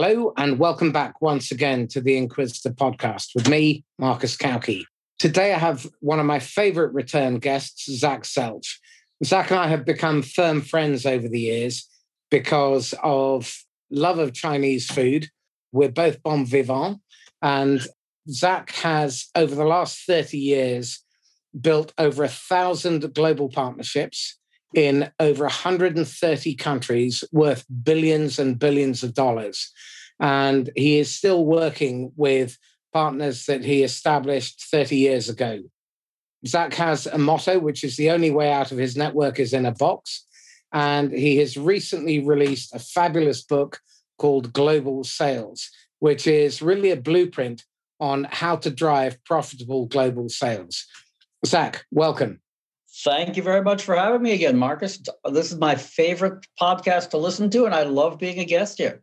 Hello, and welcome back once again to the Inquisitor podcast with me, Marcus Cauchi. Today, I have one of my favorite return guests, Zach Selch. Zach and I have become firm friends over the years because of love of Chinese food. We're both bon vivant, and Zach has, over the last 30 years, built over a thousand global partnerships in over 130 countries worth billions and billions of dollars. And he is still working with partners that he established 30 years ago. Zach has a motto, which is the only way out of his network is in a box. And he has recently released a fabulous book called Global Sales, which is really a blueprint on how to drive profitable global sales. Zach, welcome. Thank you very much for having me again, Marcus. This is my favorite podcast to listen to, and I love being a guest here.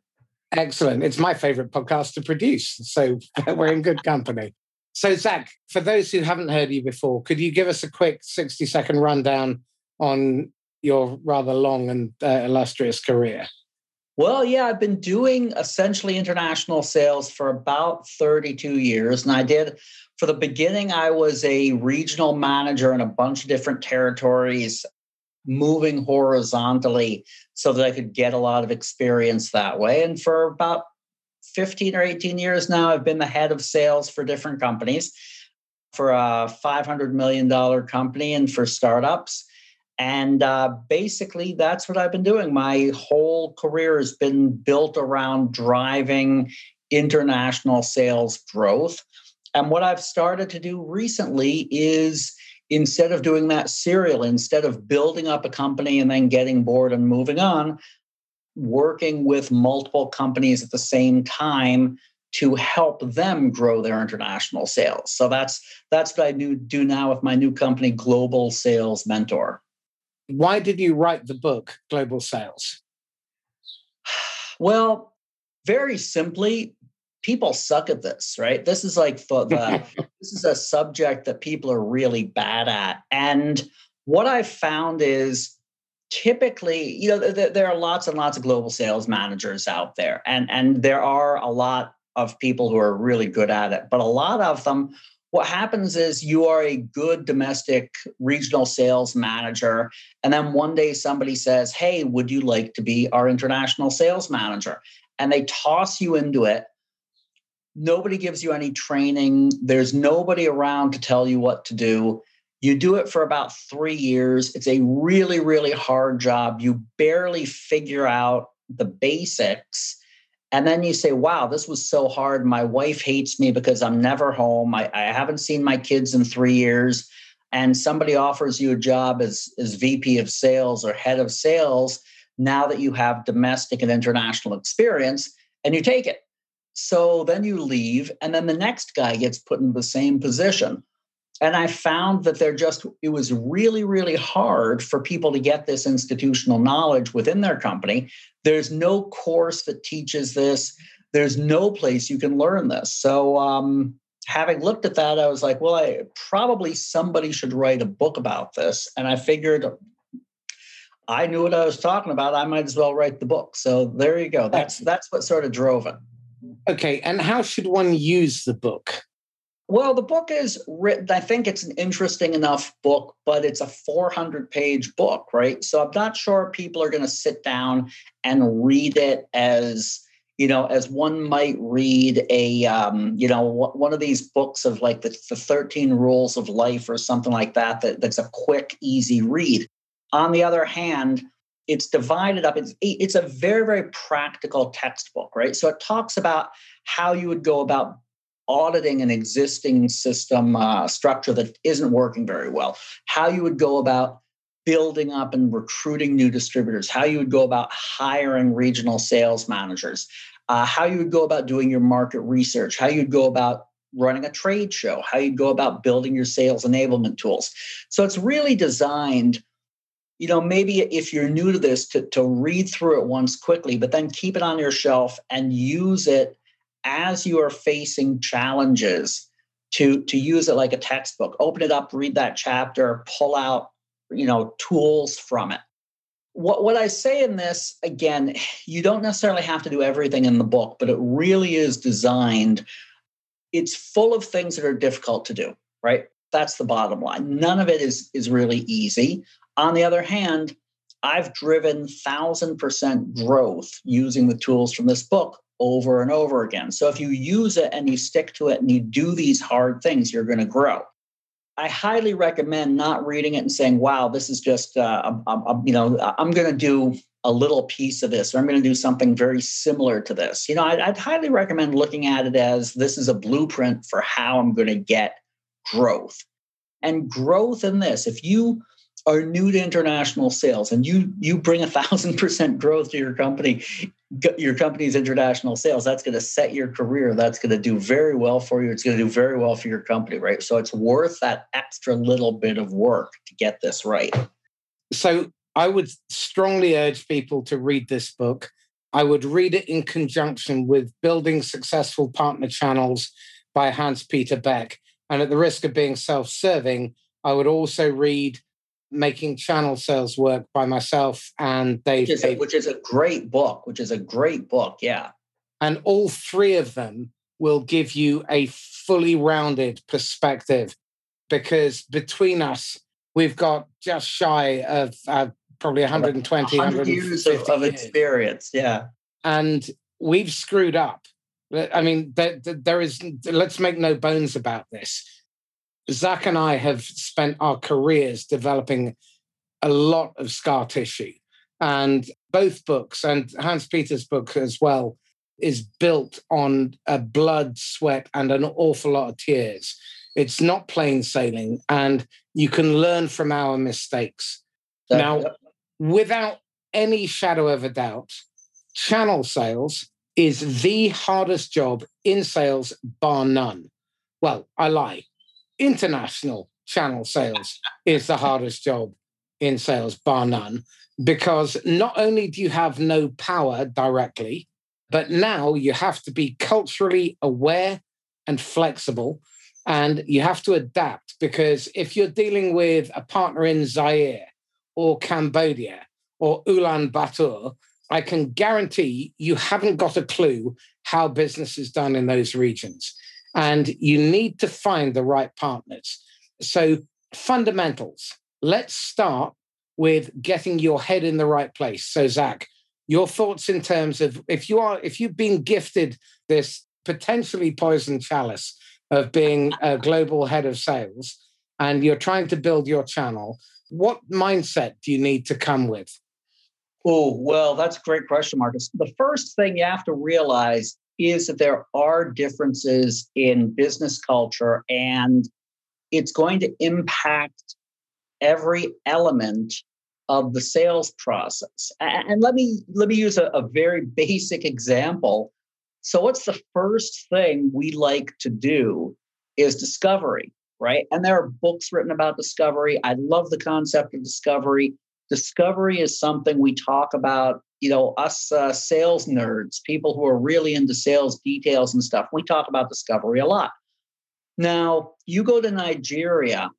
Excellent. It's my favorite podcast to produce. So we're in good company. So, Zach, for those who haven't heard you before, could you give us a quick 60 second rundown on your rather long and uh, illustrious career? Well, yeah, I've been doing essentially international sales for about 32 years. And I did, for the beginning, I was a regional manager in a bunch of different territories, moving horizontally so that I could get a lot of experience that way. And for about 15 or 18 years now, I've been the head of sales for different companies, for a $500 million company and for startups. And uh, basically, that's what I've been doing. My whole career has been built around driving international sales growth. And what I've started to do recently is instead of doing that serial, instead of building up a company and then getting bored and moving on, working with multiple companies at the same time to help them grow their international sales. So that's that's what I do, do now with my new company, Global Sales Mentor. Why did you write the book, Global Sales? Well, very simply, people suck at this, right? This is like the, the this is a subject that people are really bad at. And what I've found is typically, you know, th- there are lots and lots of global sales managers out there, and and there are a lot of people who are really good at it, but a lot of them what happens is you are a good domestic regional sales manager and then one day somebody says hey would you like to be our international sales manager? And they toss you into it. Nobody gives you any training. There's nobody around to tell you what to do. You do it for about three years. It's a really really hard job. You barely figure out the basics and then you say, wow, this was so hard. My wife hates me because I'm never home. I, I haven't seen my kids in three years. And somebody offers you a job as, as VP of sales or head of sales now that you have domestic and international experience, and you take it. So then you leave, and then the next guy gets put in the same position. And I found that there just, it was really, really hard for people to get this institutional knowledge within their company. There's no course that teaches this, there's no place you can learn this. So, um, having looked at that, I was like, well, I probably somebody should write a book about this. And I figured I knew what I was talking about. I might as well write the book. So there you go. That's that's what sort of drove it. Okay. And how should one use the book? Well, the book is written, I think it's an interesting enough book, but it's a 400 page book, right? So I'm not sure people are going to sit down and read it as, you know, as one might read a, um, you know, one of these books of like the, the 13 rules of life or something like that, that that's a quick, easy read. On the other hand, it's divided up. It's, it's a very, very practical textbook, right? So it talks about how you would go about auditing an existing system uh, structure that isn't working very well, how you would go about building up and recruiting new distributors, how you would go about hiring regional sales managers, uh, how you would go about doing your market research, how you'd go about running a trade show, how you'd go about building your sales enablement tools. So it's really designed you know maybe if you're new to this to, to read through it once quickly but then keep it on your shelf and use it as you are facing challenges to to use it like a textbook open it up read that chapter pull out you know tools from it what, what I say in this, again, you don't necessarily have to do everything in the book, but it really is designed. It's full of things that are difficult to do, right? That's the bottom line. None of it is, is really easy. On the other hand, I've driven thousand percent growth using the tools from this book over and over again. So if you use it and you stick to it and you do these hard things, you're going to grow. I highly recommend not reading it and saying, "Wow, this is just," uh, you know, I'm going to do a little piece of this, or I'm going to do something very similar to this. You know, I'd, I'd highly recommend looking at it as this is a blueprint for how I'm going to get growth. And growth in this, if you are new to international sales and you you bring a thousand percent growth to your company your company's international sales that's going to set your career that's going to do very well for you it's going to do very well for your company right? So it's worth that extra little bit of work to get this right. So i would strongly urge people to read this book. I would read it in conjunction with building successful partner channels by hans peter Bech. And at the risk of being self-serving i would also read making channel sales work by myself and Dave. Which is, a, which is a great book, which is a great book. Yeah. And all three of them will give you a fully rounded perspective because between us, we've got just shy of uh, probably 120 100 years of, of experience. Yeah. And we've screwed up. I mean, there, there is, let's make no bones about this Zach and I have spent our careers developing a lot of scar tissue. And both books, and Hans Peter's book as well, is built on a blood, sweat, and an awful lot of tears. It's not plain sailing, and you can learn from our mistakes. now, without any shadow of a doubt, channel sales is the hardest job in sales, bar none. Well, I lie international channel sales is the hardest job in sales, bar none, because not only do you have no power directly, but now you have to be culturally aware and flexible. And you have to adapt because if you're dealing with a partner in Zaire or Cambodia or Ulaanbaatar, I can guarantee you haven't got a clue how business is done in those regions and you need to find the right partners. So, fundamentals. Let's start with getting your head in the right place. So, Zach, your thoughts in terms of if you are if you've been gifted this potentially poisoned chalice of being a global head of sales and you're trying to build your channel, what mindset do you need to come with? Oh, well, that's a great question, Marcus. The first thing you have to realize is that there are differences in business culture and it's going to impact every element of the sales process. And let me let me use a, a, very basic example. So what's the first thing we like to do is discovery right? And there are books written about discovery. I love the concept of discovery discovery is something we talk about you know us uh, sales nerds people who are really into sales details and stuff we talk about discovery a lot. Now you go to nigeria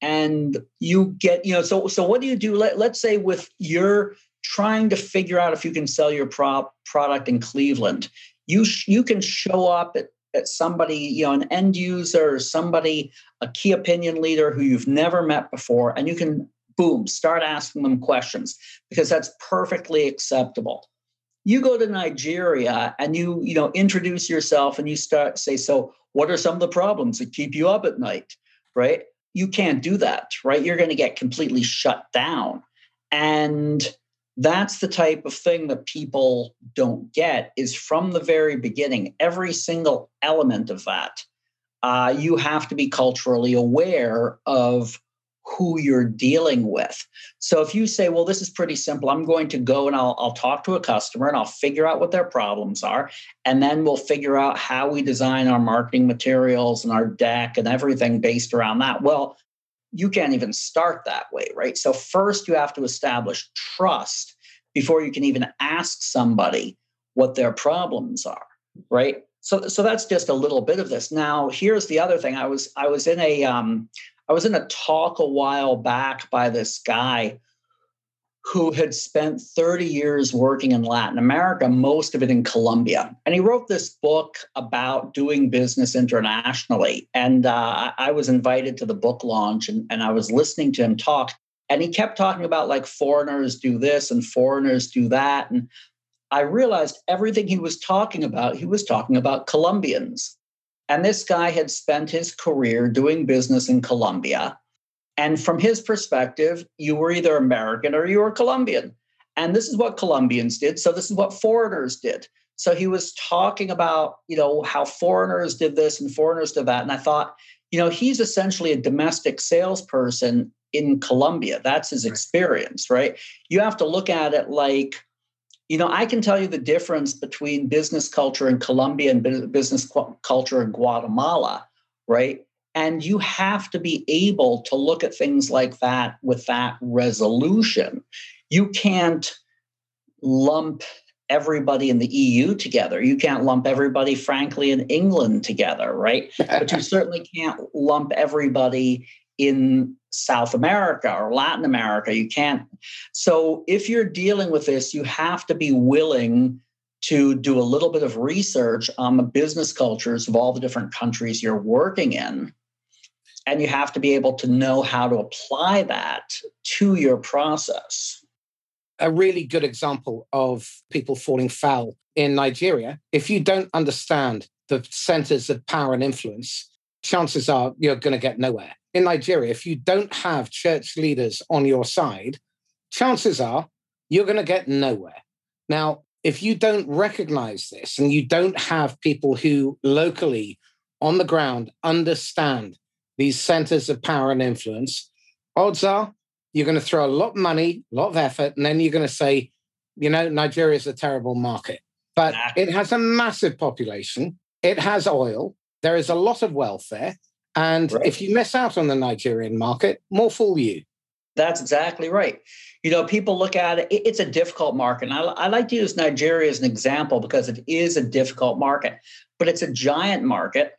and you get you know so so what do you do? Let, let's say with you're trying to figure out if you can sell your prop product in cleveland you sh- you can show up at, at somebody you know an end user or somebody a key opinion leader who you've never met before and you can boom, start asking them questions because that's perfectly acceptable. You go to Nigeria and you, you know, introduce yourself and you start say, so what are some of the problems that keep you up at night? Right? You can't do that, right? You're going to get completely shut down. And that's the type of thing that people don't get is from the very beginning every single element of that uh, you have to be culturally aware of who you're dealing with. So if you say, well, this is pretty simple, I'm going to go and I'll, I'll talk to a customer and I'll figure out what their problems are. And then we'll figure out how we design our marketing materials and our deck and everything based around that. Well, you can't even start that way, right? So first you have to establish trust before you can even ask somebody what their problems are, right? So, so that's just a little bit of this. Now, here's the other thing. I was I was in a um, I was in a talk a while back by this guy who had spent 30 years working in Latin America, most of it in Colombia. And he wrote this book about doing business internationally. And uh, I was invited to the book launch and, and I was listening to him talk. And he kept talking about like foreigners do this and foreigners do that. And I realized everything he was talking about, he was talking about Colombians. And this guy had spent his career doing business in Colombia. And from his perspective, you were either American or you were Colombian. And this is what Colombians did. So this is what foreigners did. So he was talking about, you know, how foreigners did this and foreigners did that. And I thought, you know, he's essentially a domestic salesperson in Colombia. That's his experience, right? You have to look at it like, you know, I can tell you the difference between business culture in Colombia and business culture in Guatemala, right? And you have to be able to look at things like that with that resolution. You can't lump everybody in the EU together. You can't lump everybody, frankly, in England together, right? but you certainly can't lump everybody in South America or Latin America. You can't. So if you're dealing with this, you have to be willing to do a little bit of research on the business cultures of all the different countries you're working in and you have to be able to know how to apply that to your process. A really good example of people falling foul in Nigeria. If you don't understand the centers of power and influence, chances are you're going to get nowhere. In Nigeria, if you don't have church leaders on your side, chances are you're going to get nowhere. Now, if you don't recognize this and you don't have people who locally on the ground understand these centers of power and influence, odds are you're going to throw a lot of money, a lot of effort, and then you're going to say, you know, Nigeria is a terrible market. But it has a massive population, it has oil, there is a lot of wealth there. And right. if you miss out on the Nigerian market, more fool you. That's exactly right. You know, people look at it, it's a difficult market. And I, I, like to use Nigeria as an example because it is a difficult market, but it's a giant market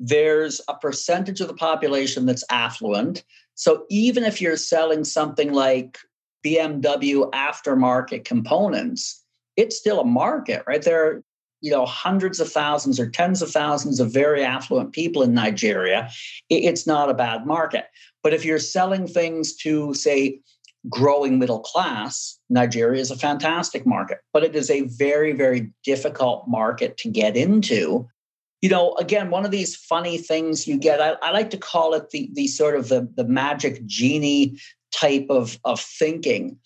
there's a percentage of the population that's affluent. So even if you're selling something like BMW aftermarket components, it's still a market, right? There are, you know, hundreds of thousands or tens of thousands of very affluent people in Nigeria. It's not a bad market. But if you're selling things to, say, growing middle class, Nigeria is a fantastic market, but it is a very, very difficult market to get into you know, again, one of these funny things you get, I, I, like to call it the the sort of the, the magic genie type of, of thinking,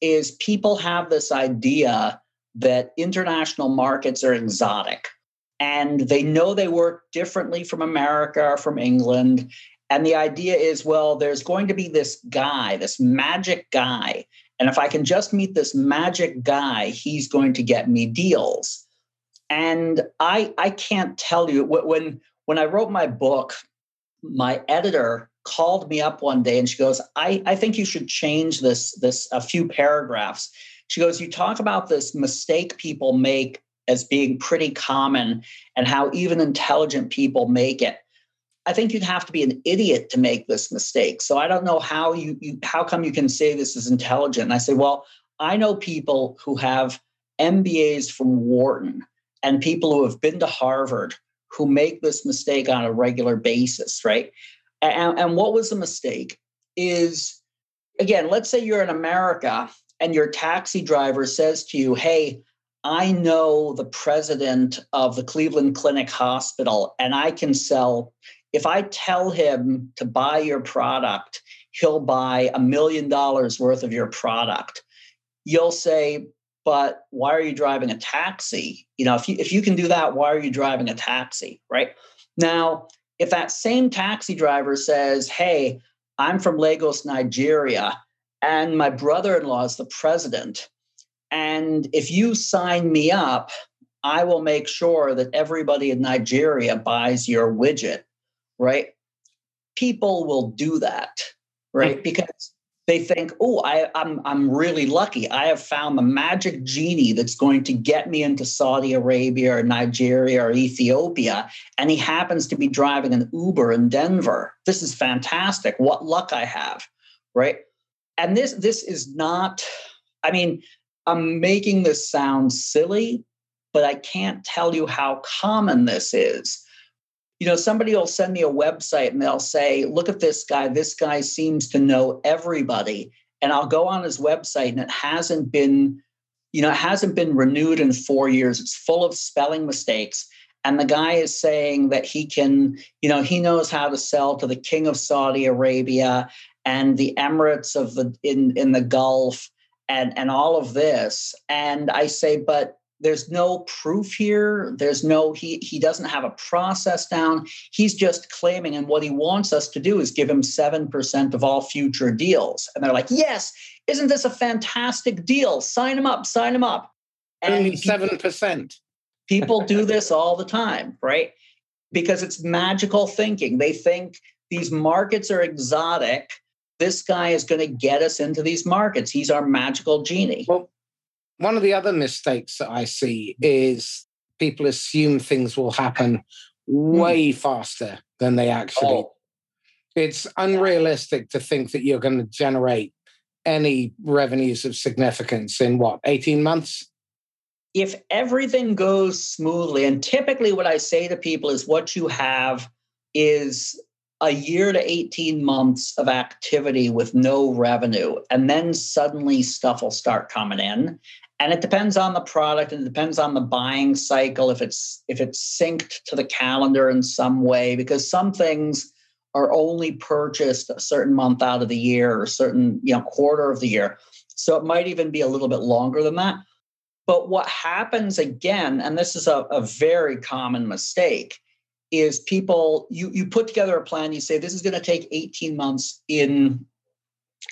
is people have this idea that international markets are exotic and they know they work differently from America or from England. And the idea is, well, there's going to be this guy, this magic guy. And if I can just meet this magic guy, he's going to get me deals. And I I can't tell you when when I wrote my book, my editor called me up one day and she goes, I, I think you should change this this a few paragraphs. She goes, You talk about this mistake people make as being pretty common and how even intelligent people make it. I think you'd have to be an idiot to make this mistake. So I don't know how you, you how come you can say this is intelligent. And I say, well, I know people who have MBAs from Wharton and people who have been to Harvard who make this mistake on a regular basis, right? And, and what was the mistake is, again, let's say you're in America and your taxi driver says to you, Hey, I know the president of the Cleveland Clinic Hospital, and I can sell. If I tell him to buy your product, he'll buy a million dollars worth of your product. You'll say, but why are you driving a taxi? You know, if you if you can do that, why are you driving a taxi, right? Now, if that same taxi driver says, "Hey, I'm from Lagos, Nigeria, and my brother-in-law is the president, and if you sign me up, I will make sure that everybody in Nigeria buys your widget," right? People will do that, right? Mm-hmm. Because they think, oh, I'm I'm really lucky. I have found the magic genie that's going to get me into Saudi Arabia or Nigeria or Ethiopia, and he happens to be driving an Uber in Denver. This is fantastic. What luck I have, right? And this this is not I mean, I'm making this sound silly, but I can't tell you how common this is. You know, somebody will send me a website and they'll say, look at this guy. This guy seems to know everybody. And I'll go on his website and it hasn't been, you know, it hasn't been renewed in four years. It's full of spelling mistakes. And the guy is saying that he can, you know, he knows how to sell to the king of Saudi Arabia and the Emirates of the in in the Gulf and and all of this. And I say, but there's no proof here. There's no he he doesn't have a process down. He's just claiming and what he wants us to do is give him 7% of all future deals. And they're like yes isn't this a fantastic deal? Sign him up sign him up. And only 7% people do this all the time right? Because it's magical thinking. They think these markets are exotic this guy is going to get us into these markets he's our magical genie well one of the other mistakes that I see is people assume things will happen way mm. faster than they actually. Oh. It's unrealistic to think that you're going to generate any revenues of significance in what, 18 months? If everything goes smoothly, and typically what I say to people is what you have is a year to 18 months of activity with no revenue, and then suddenly stuff will start coming in. And it depends on the product and it depends on the buying cycle if it's if it's synced to the calendar in some way because some things are only purchased a certain month out of the year or a certain you know quarter of the year. So it might even be a little bit longer than that. But what happens again and this is a, a very common mistake is people you you put together a plan you say this is going to take 18 months in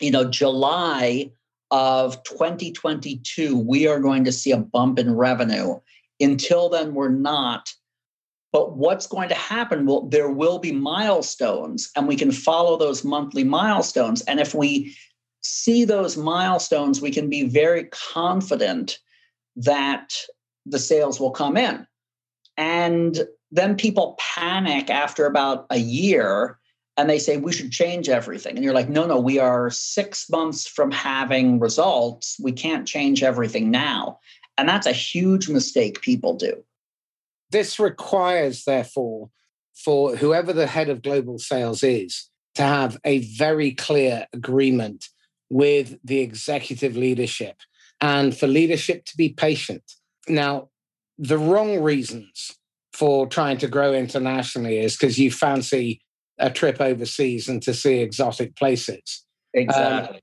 you know july of 2022, we are going to see a bump in revenue. Until then, we're not. But what's going to happen? Well, there will be milestones, and we can follow those monthly milestones. And if we see those milestones, we can be very confident that the sales will come in. And then people panic after about a year and they say we should change everything. And you're like no no we are six months from having results. We can't change everything now. And that's a huge mistake people do. This requires therefore for whoever the head of global sales is to have a very clear agreement with the executive leadership and for leadership to be patient. Now the wrong reasons for trying to grow internationally is because you fancy a trip overseas and to see exotic places. Exactly. Um,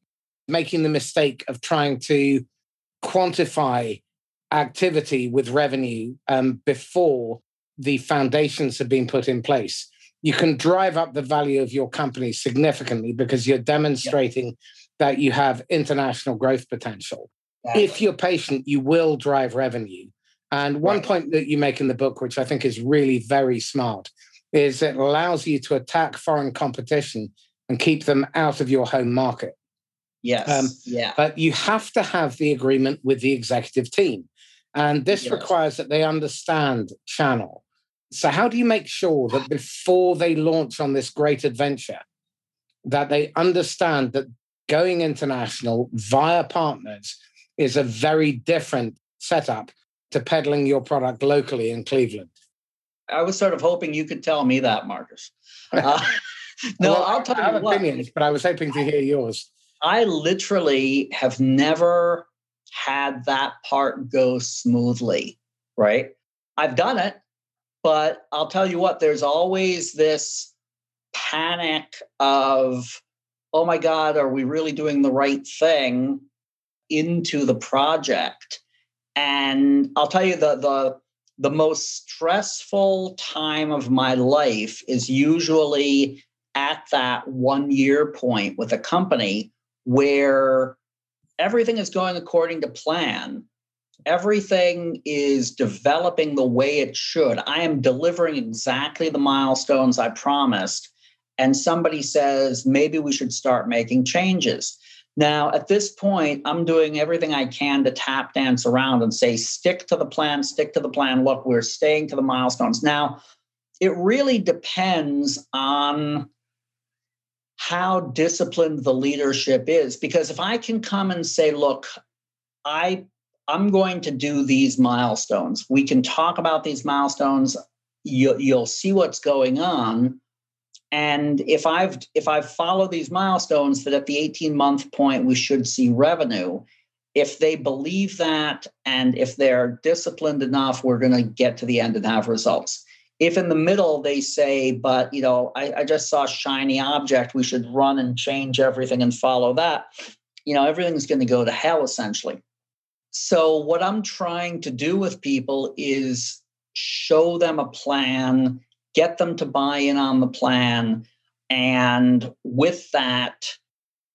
making the mistake of trying to quantify activity with revenue um, before the foundations have been put in place. You can drive up the value of your company significantly because you're demonstrating yep. that you have international growth potential. If you're patient, you will drive revenue. And one right. point that you make in the book, which I think is really very smart, is it allows you to attack foreign competition and keep them out of your home market. Yes. Um, yeah. But you have to have the agreement with the executive team. And this yes. requires that they understand channel. So, how do you make sure that before they launch on this great adventure, that they understand that going international via partners is a very different setup to peddling your product locally in Cleveland? I was sort of hoping you could tell me that, Marcus. Uh, no, well, I'll tell I have you opinions, what, but I was hoping to hear yours. I literally have never had that part go smoothly, right? I've done it, but I'll tell you what, there's always this panic of, oh my God, are we really doing the right thing into the project? And I'll tell you the the the most stressful time of my life is usually at that one year point with a company where everything is going according to plan. Everything is developing the way it should. I am delivering exactly the milestones I promised. And somebody says, maybe we should start making changes. Now, at this point, I'm doing everything I can to tap dance around and say, stick to the plan, stick to the plan. Look, we're staying to the milestones. Now, it really depends on how disciplined the leadership is. Because if I can come and say, look, I I'm going to do these milestones. We can talk about these milestones. You, you'll see what's going on. And if I've if i follow these milestones, that at the 18 month point we should see revenue. If they believe that, and if they're disciplined enough, we're going to get to the end and have results. If in the middle they say, but you know, I, I just saw a shiny object, we should run and change everything and follow that, you know, everything's going to go to hell essentially. So, what I'm trying to do with people is show them a plan, get them to buy in on the plan, and with that,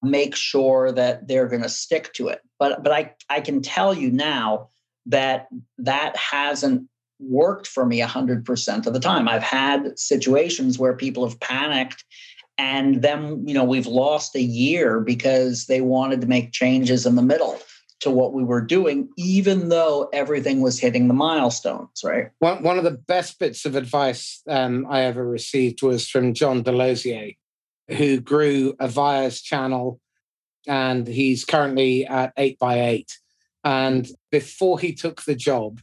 make sure that they're going to stick to it. But but I I can tell you now that that hasn't worked for me 100% of the time. I've had situations where people have panicked and then you know we've lost a year because they wanted to make changes in the middle to what we were doing, even though everything was hitting the milestones, right? One, one of the best bits of advice um, I ever received was from John DeLozier, who grew Avaya's channel, and he's currently at 8 by 8 And before he took the job,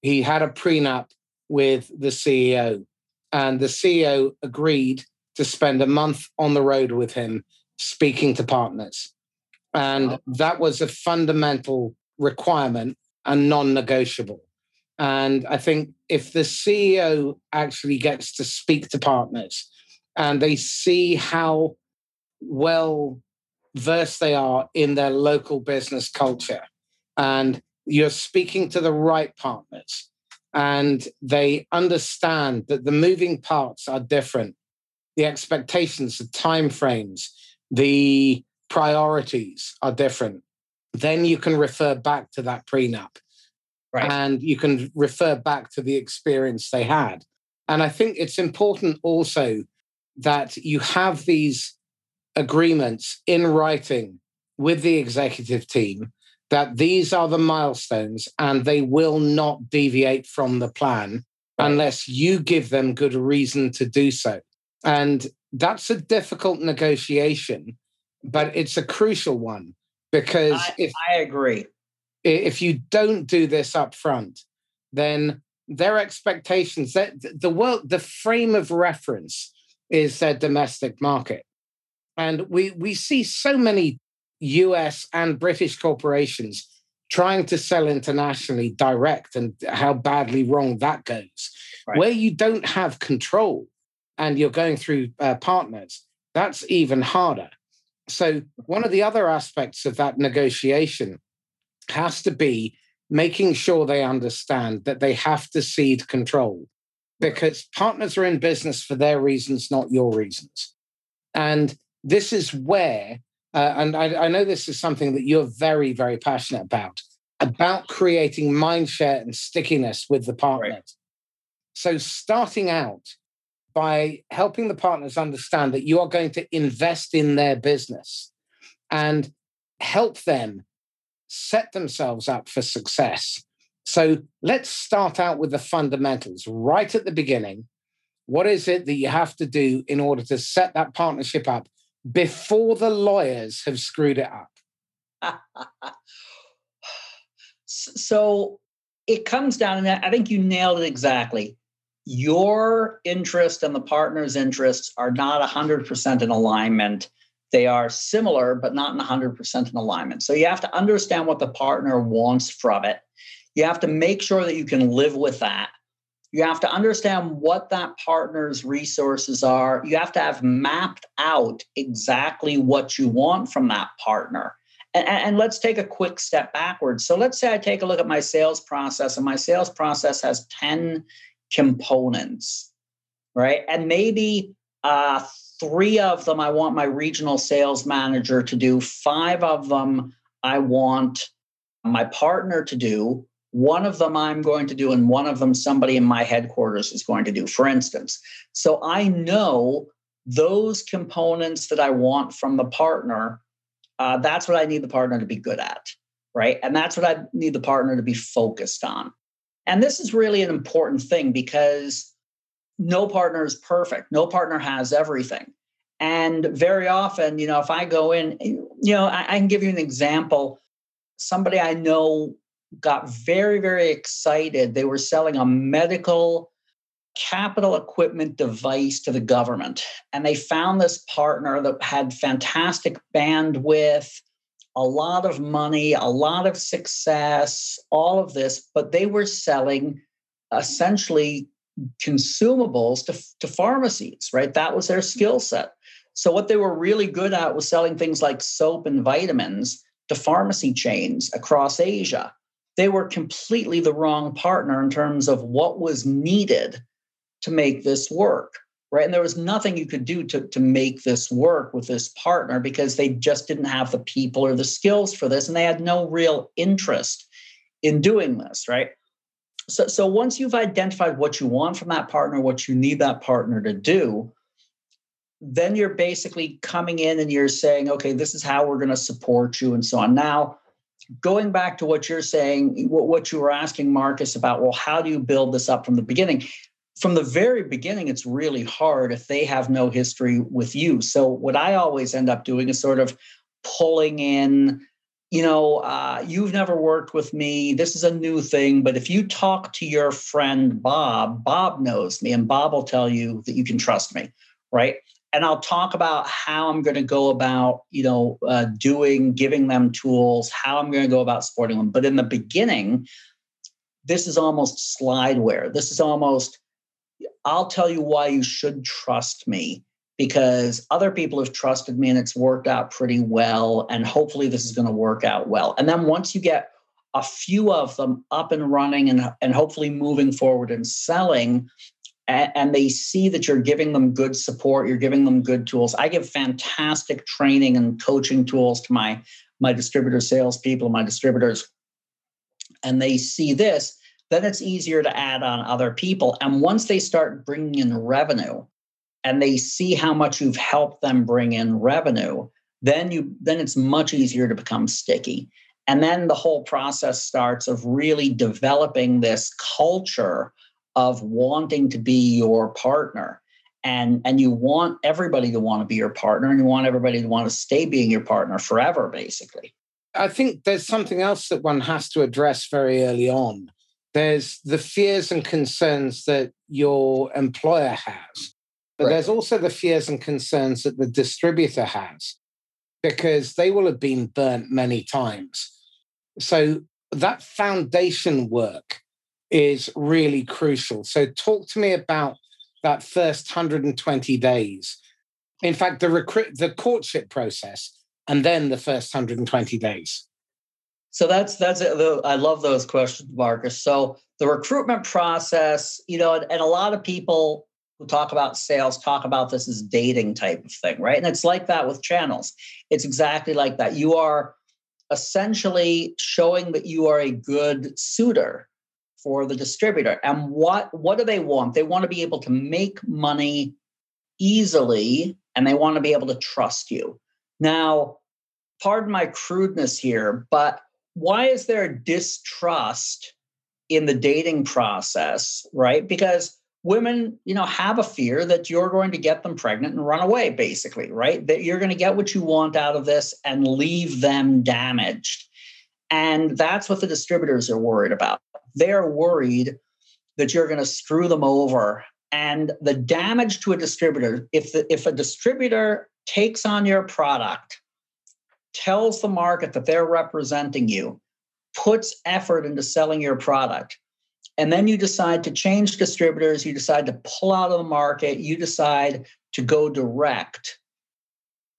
he had a prenup with the CEO, and the CEO agreed to spend a month on the road with him speaking to partners. And that was a fundamental requirement and non negotiable. And I think if the CEO actually gets to speak to partners and they see how well versed they are in their local business culture, and you're speaking to the right partners, and they understand that the moving parts are different, the expectations, the timeframes, the priorities are different, then you can refer back to that prenup. Right. And you can refer back to the experience they had. And I think it's important also that you have these agreements in writing with the executive team that these are the milestones and they will not deviate from the plan right. unless you give them good reason to do so. And that's a difficult negotiation but it's a crucial one because I, if I agree, if you don't do this up front, then their expectations that the world, the frame of reference is their domestic market, and we we see so many U.S. and British corporations trying to sell internationally direct and how badly wrong that goes right. where you don't have control and you're going through uh, partners that's even harder so, one of the other aspects of that negotiation has to be making sure they understand that they have to cede control because partners are in business for their reasons, not your reasons. And this is where, uh, and I, I, know this is something that you're very, very passionate about, about creating mind share and stickiness with the partners. Right. So, starting out, by helping the partners understand that you are going to invest in their business and help them set themselves up for success. So let's start out with the fundamentals right at the beginning. What is it that you have to do in order to set that partnership up before the lawyers have screwed it up? so it comes down, and I think you nailed it exactly your interest and the partner's interests are not 100% in alignment. They are similar, but not in 100% in alignment. So you have to understand what the partner wants from it. You have to make sure that you can live with that. You have to understand what that partner's resources are. You have to have mapped out exactly what you want from that partner. And, and, let's take a quick step backwards. So let's say I take a look at my sales process, and my sales process has 10 components, right? And maybe uh, three of them I want my regional sales manager to do, five of them I want my partner to do. One of them I'm going to do, and one of them somebody in my headquarters is going to do, for instance. So I know those components that I want from the partner. Uh, that's what I need the partner to be good at, right? And that's what I need the partner to be focused on. And this is really an important thing because no partner is perfect. No partner has everything. And very often, you know, if I go in, you know, I, I can give you an example. somebody I know got very, very excited. They were selling a medical capital equipment device to the government. And they found this partner that had fantastic bandwidth, a lot of money, a lot of success, all of this, but they were selling essentially consumables to, to pharmacies, right? That was their skill set. So, what they were really good at was selling things like soap and vitamins to pharmacy chains across Asia. They were completely the wrong partner in terms of what was needed to make this work, right? And there was nothing you could do to, to make this work with this partner because they just didn't have the people or the skills for this, and they had no real interest in doing this, right? So, so once you've identified what you want from that partner, what you need that partner to do, then you're basically coming in and you're saying, okay, this is how we're going to support you and so on. Now, going back to what you're saying, what, what you were asking Marcus about, well, how do you build this up from the beginning? From the very beginning, it's really hard if they have no history with you. So, what I always end up doing is sort of pulling in you know, uh, you've never worked with me. This is a new thing. But if you talk to your friend Bob, Bob knows me, and Bob will tell you that you can trust me, right? And I'll talk about how I'm going to go about, you know, uh, doing, giving them tools, how I'm going to go about supporting them. But in the beginning, this is almost slideware. This is almost, I'll tell you why you should trust me because other people have trusted me and it's worked out pretty well. And hopefully, this is going to work out well. And then once you get a few of them up and running and, and hopefully moving forward and selling, and, they see that you're giving them good support, you're giving them good tools. I give fantastic training and coaching tools to my my distributor salespeople, my distributors, and they see this. Then it's easier to add on other people. And once they start bringing in revenue, and they see how much you've helped them bring in revenue, then you then it's much easier to become sticky. And then the whole process starts of really developing this culture of wanting to be your partner. And, and you want everybody to want to be your partner and you want everybody to want to stay being your partner forever, basically. I think there's something else that one has to address very early on. There's the fears and concerns that your employer has. But right. there's also the fears and concerns that the distributor has because they will have been burnt many times. So that foundation work is really crucial. So talk to me about that first 120 days. In fact, the recruit the courtship process and then the first 120 days. So that's that's it. I love those questions, Marcus. So the recruitment process, you know, and a lot of people who talk about sales talk about this as dating type of thing, right? And it's like that with channels. It's exactly like that. You are essentially showing that you are a good suitor for the distributor. And what what do they want? They want to be able to make money easily and they want to be able to trust you. Now, pardon my crudeness here, but why is there distrust in the dating process, right? Because women, you know, have a fear that you're going to get them pregnant and run away, basically, right? That you're going to get what you want out of this and leave them damaged. And that's what the distributors are worried about. They're worried that you're going to screw them over. And the damage to a distributor, if the, if a distributor takes on your product, tells the market that they're representing you, puts effort into selling your product, and then you decide to change distributors, you decide to pull out of the market, you decide to go direct,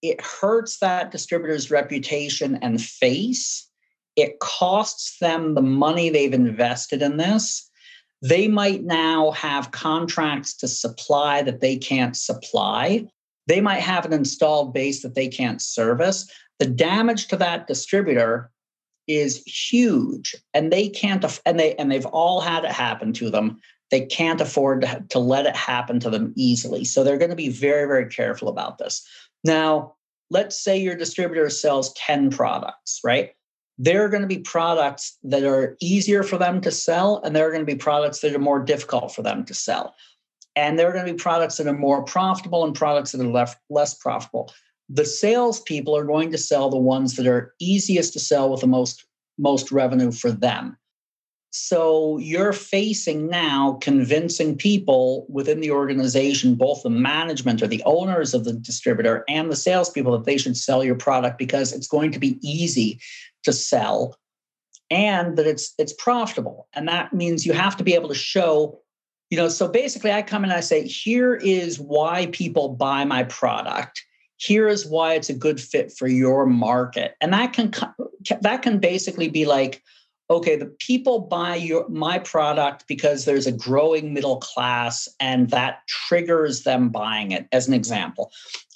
it hurts that distributor's reputation and face. It costs them the money they've invested in this. They might now have contracts to supply that they can't supply. They might have an installed base that they can't service. The damage to that distributor is huge and they can't and they and they've all had it happen to them. They can't afford to, to let it happen to them easily. So they're going to be very very careful about this. Now let's say your distributor sells 10 products right? There are going to be products that are easier for them to sell and there are going to be products that are more difficult for them to sell. And there are going to be products that are more profitable and products that are less, less profitable the salespeople are going to sell the ones that are easiest to sell with the most most revenue for them. So you're facing now convincing people within the organization, both the management or the owners of the distributor and the salespeople, that they should sell your product because it's going to be easy to sell and that it's it's profitable. And that means you have to be able to show, you know, so basically I come in and I say, here is why people buy my product. Here is why it's a good fit for your market. And that can that can basically be like, okay, the people buy your my product because there's a growing middle class and that triggers them buying it as an example.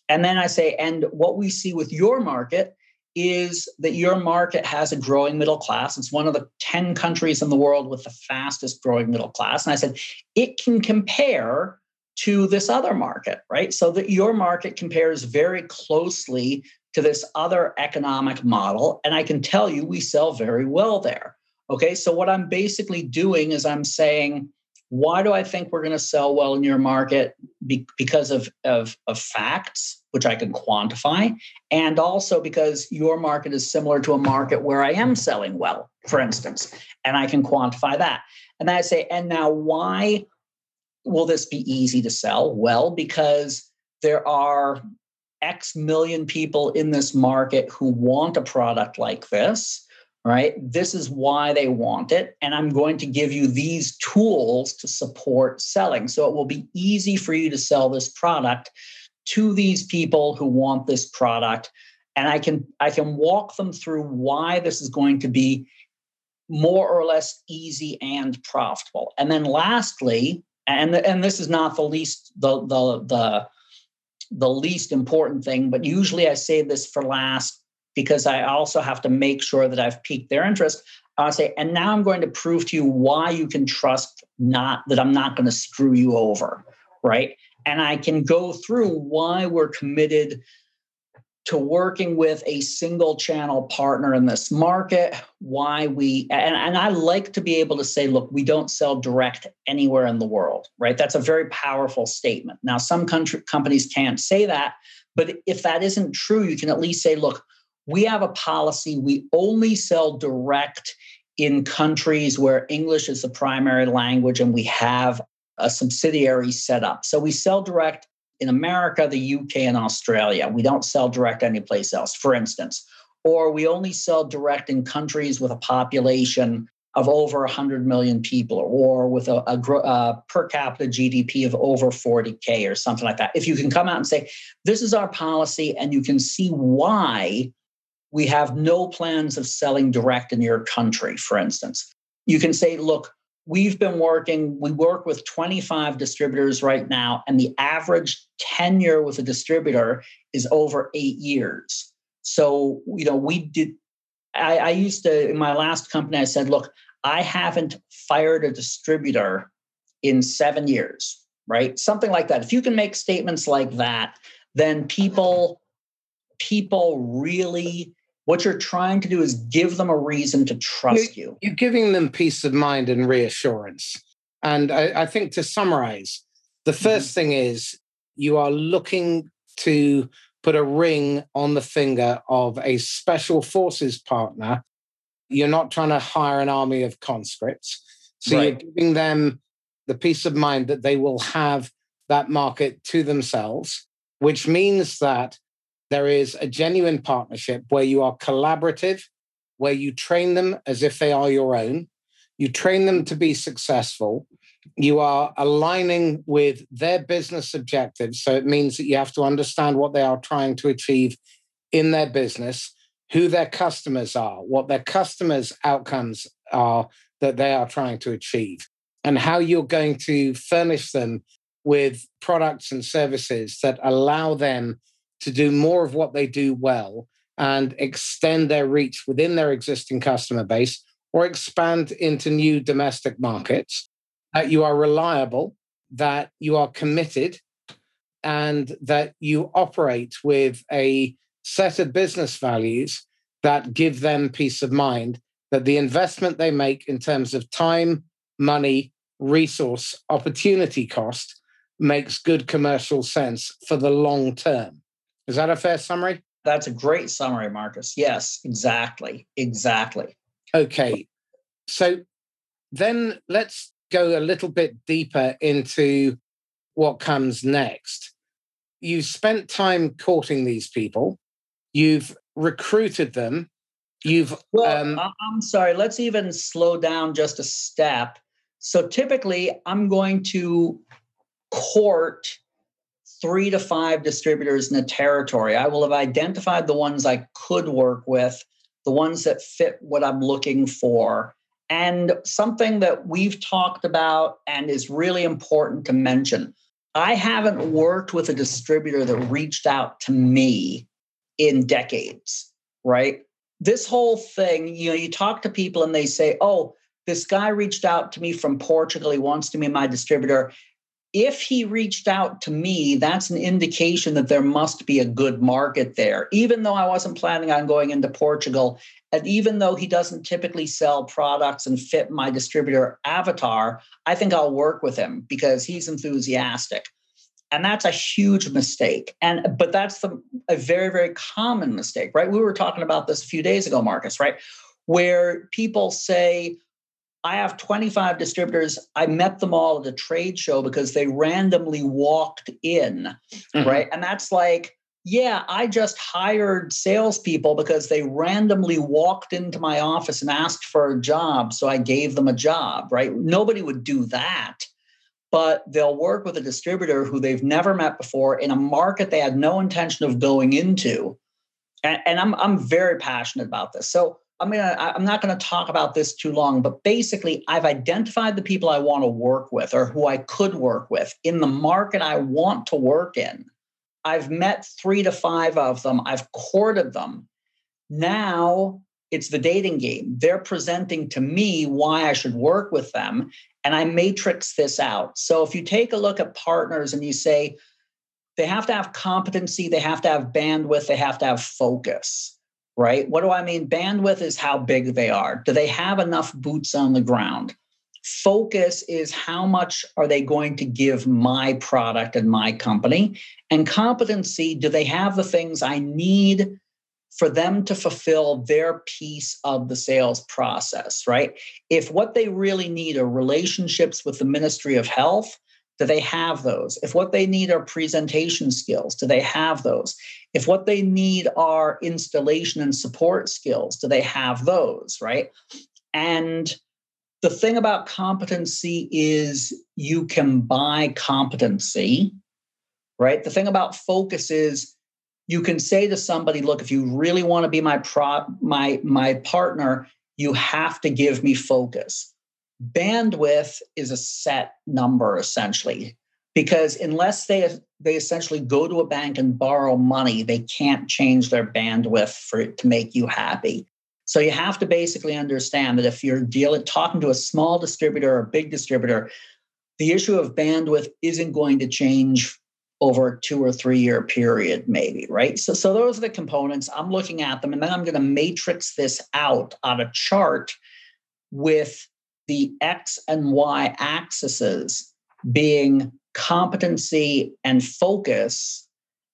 And then I say, and what we see with your market is that your market has a growing middle class. It's one of the 10 countries in the world with the fastest growing middle class. And I said, it can compare to this other market, right? So that your market compares very closely to this other economic model. And I can tell you, we sell very well there. Okay. So what I'm basically doing is I'm saying, why do I think we're going to sell well in your market? Be- because of, of, of facts, which I can quantify, and also because your market is similar to a market where I am selling well, for instance, and I can quantify that. And then I say, and now why will this be easy to sell? Well, because there are X million people in this market who want a product like this right? This is why they want it. And I'm going to give you these tools to support selling. So it will be easy for you to sell this product to these people who want this product. And I can I can walk them through why this is going to be more or less easy and profitable. And then lastly, and, and this is not the least the the the the least important thing, but usually I say this for last because I also have to make sure that I've piqued their interest. I say, and now I'm going to prove to you why you can trust not that I'm not going to screw you over, right? And I can go through why we're committed to working with a single channel partner in this market, why we, and, and I like to be able to say, look, we don't sell direct anywhere in the world, right? That's a very powerful statement. Now, some country, companies can't say that, but if that isn't true, you can at least say, look, we have a policy we only sell direct in countries where English is the primary language and we have a subsidiary set up. So we sell direct in America, the UK, and Australia. We don't sell direct anyplace else, for instance. Or we only sell direct in countries with a population of over 100 million people or with a, a, a, uh, per capita GDP of over 40K or something like that. If you can come out and say, this is our policy, and you can see why we have no plans of selling direct in your country, for instance. You can say, look, we've been working, we work with 25 distributors right now, and the average tenure with a distributor is over eight years. So, you know, we did, I, I used to, in my last company, I said, look, I haven't fired a distributor in seven years, right? Something like that. If you can make statements like that, then people people really what you're trying to do is give them a reason to trust you're, you. You're giving them peace of mind and reassurance. And I, I think to summarize, the 1st mm-hmm. thing is you are looking to put a ring on the finger of a special forces partner. You're not trying to hire an army of conscripts. So right. you're giving them the peace of mind that they will have that market to themselves, which means that there is a genuine partnership where you are collaborative, where you train them as if they are your own. You train them to be successful. You are aligning with their business objectives. So it means that you have to understand what they are trying to achieve in their business, who their customers are, what their customers' outcomes are that they are trying to achieve, and how you're going to furnish them with products and services that allow them to do more of what they do well and extend their reach within their existing customer base or expand into new domestic markets, that you are reliable, that you are committed, and that you operate with a set of business values that give them peace of mind that the investment they make in terms of time, money, resource, opportunity cost makes good commercial sense for the long term. Is that a fair summary? That's a great summary, Marcus. Yes, exactly. Exactly. Okay. So then let's go a little bit deeper into what comes next. You've spent time courting these people, you've recruited them, you've. Well, um, I'm sorry, let's even slow down just a step. So typically, I'm going to court three to five distributors in a territory. I will have identified the ones I could work with, the ones that fit what I'm looking for. And something that we've talked about and is really important to mention I haven't worked with a distributor that reached out to me in decades, right? This whole thing, you know, you talk to people and they say, oh, this guy reached out to me from Portugal. He wants to be my distributor if he reached out to me, that's an indication that there must be a good market there. Even though I wasn't planning on going into Portugal, and even though he doesn't typically sell products and fit my distributor avatar, I think I'll work with him because he's enthusiastic. And that's a huge mistake. And but that's the a very, very common mistake, right? We were talking about this a few days ago, Marcus, right? Where people say, I have 25 distributors. I met them all at a trade show because they randomly walked in, mm-hmm. right? And that's like, yeah, I just hired salespeople because they randomly walked into my office and asked for a job. So I gave them a job, right? Nobody would do that. But they'll work with a distributor who they've never met before in a market they had no intention of going into. And, and I'm, I'm very passionate about this. So I'm I'm not gonna talk about this too long, but basically I've identified the people I want to work with or who I could work with in the market I want to work in. I've met three to five of them. I've courted them. Now it's the dating game. They're presenting to me why I should work with them. And I matrix this out. So if you take a look at partners and you say, they have to have competency, they have to have bandwidth, they have to have focus right? What do I mean? Bandwidth is how big they are. Do they have enough boots on the ground? Focus is how much are they going to give my product and my company? And competency, do they have the things I need for them to fulfill their piece of the sales process, right? If what they really need are relationships with the Ministry of Health, do they have those? If what they need are presentation skills, do they have those? If what they need are installation and support skills, do they have those, right? And the thing about competency is you can buy competency, right? The thing about focus is you can say to somebody, look, if you really want to be my pro my my partner, you have to give me focus bandwidth is a set number essentially because unless they they essentially go to a bank and borrow money they can't change their bandwidth for it to make you happy. So you have to basically understand that if you're dealing talking to a small distributor or a big distributor the issue of bandwidth isn't going to change over a two or three year period maybe right? So so those are the components. I'm looking at them and then i'm going to matrix this out on a chart with the X and Y axes being competency and focus.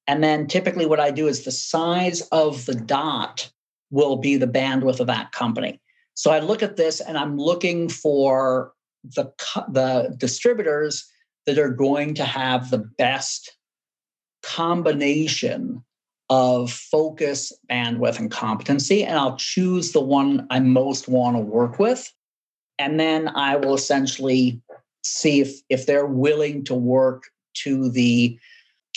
And then typically what I do is the size of the dot will be the bandwidth of that company. So I look at this and I'm looking for the, the distributors that are going to have the best combination of focus, bandwidth, and competency. And I'll choose the one I most want to work with. And then I will essentially see if, if they're willing to work to the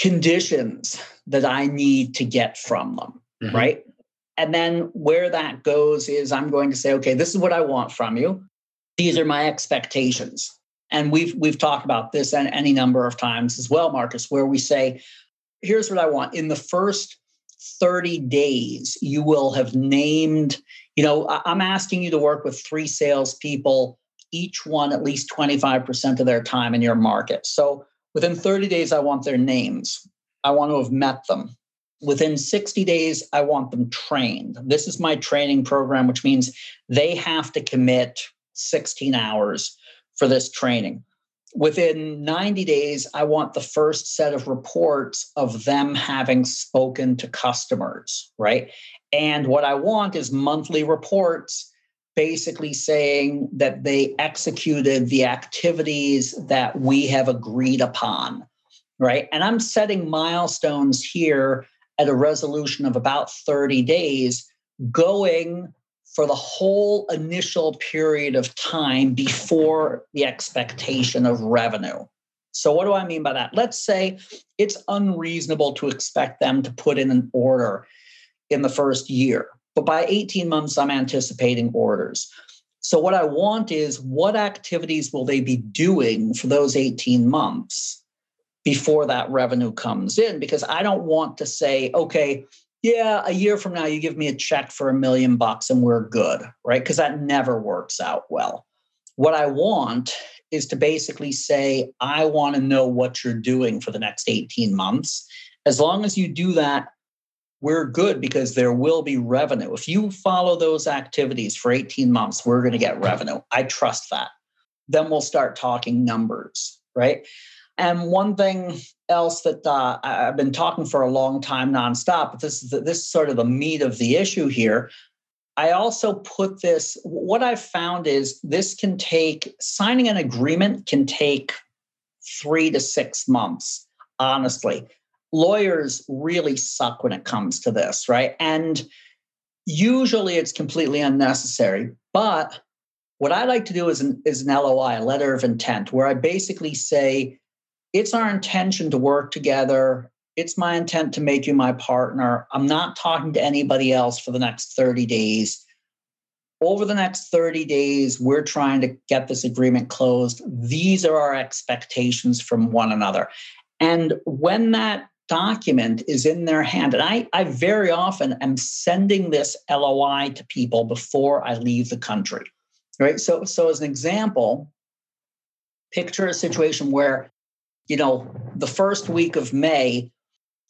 conditions that I need to get from them. Mm-hmm. Right. And then where that goes is I'm going to say, okay, this is what I want from you. These are my expectations. And we've we've talked about this any number of times as well, Marcus, where we say, here's what I want. In the first 30 days, you will have named you know, I'm asking you to work with three salespeople, each one at least 25% of their time in your market. So within 30 days, I want their names. I want to have met them. Within 60 days, I want them trained. This is my training program, which means they have to commit 16 hours for this training. Within 90 days, I want the first set of reports of them having spoken to customers, right? And what I want is monthly reports basically saying that they executed the activities that we have agreed upon, right? And I'm setting milestones here at a resolution of about 30 days, going for the whole initial period of time before the expectation of revenue. So, what do I mean by that? Let's say it's unreasonable to expect them to put in an order in the first year, but by 18 months, I'm anticipating orders. So, what I want is what activities will they be doing for those 18 months before that revenue comes in? Because I don't want to say, okay, yeah, a year from now, you give me a check for a million bucks and we're good, right? Because that never works out well. What I want is to basically say, I want to know what you're doing for the next 18 months. As long as you do that, we're good because there will be revenue. If you follow those activities for 18 months, we're going to get revenue. I trust that. Then we'll start talking numbers, right? And one thing else that uh, I've been talking for a long time nonstop, but this is the, this is sort of the meat of the issue here. I also put this. What I've found is this can take signing an agreement can take three to six months. Honestly, lawyers really suck when it comes to this, right? And usually it's completely unnecessary. But what I like to do is an, is an LOI, a letter of intent, where I basically say, it's our intention to work together. It's my intent to make you my partner. I'm not talking to anybody else for the next 30 days. Over the next 30 days, we're trying to get this agreement closed. These are our expectations from one another. And when that document is in their hand, and I, I very often am sending this LOI to people before I leave the country. Right. So, so as an example, picture a situation where you know, the first week of May,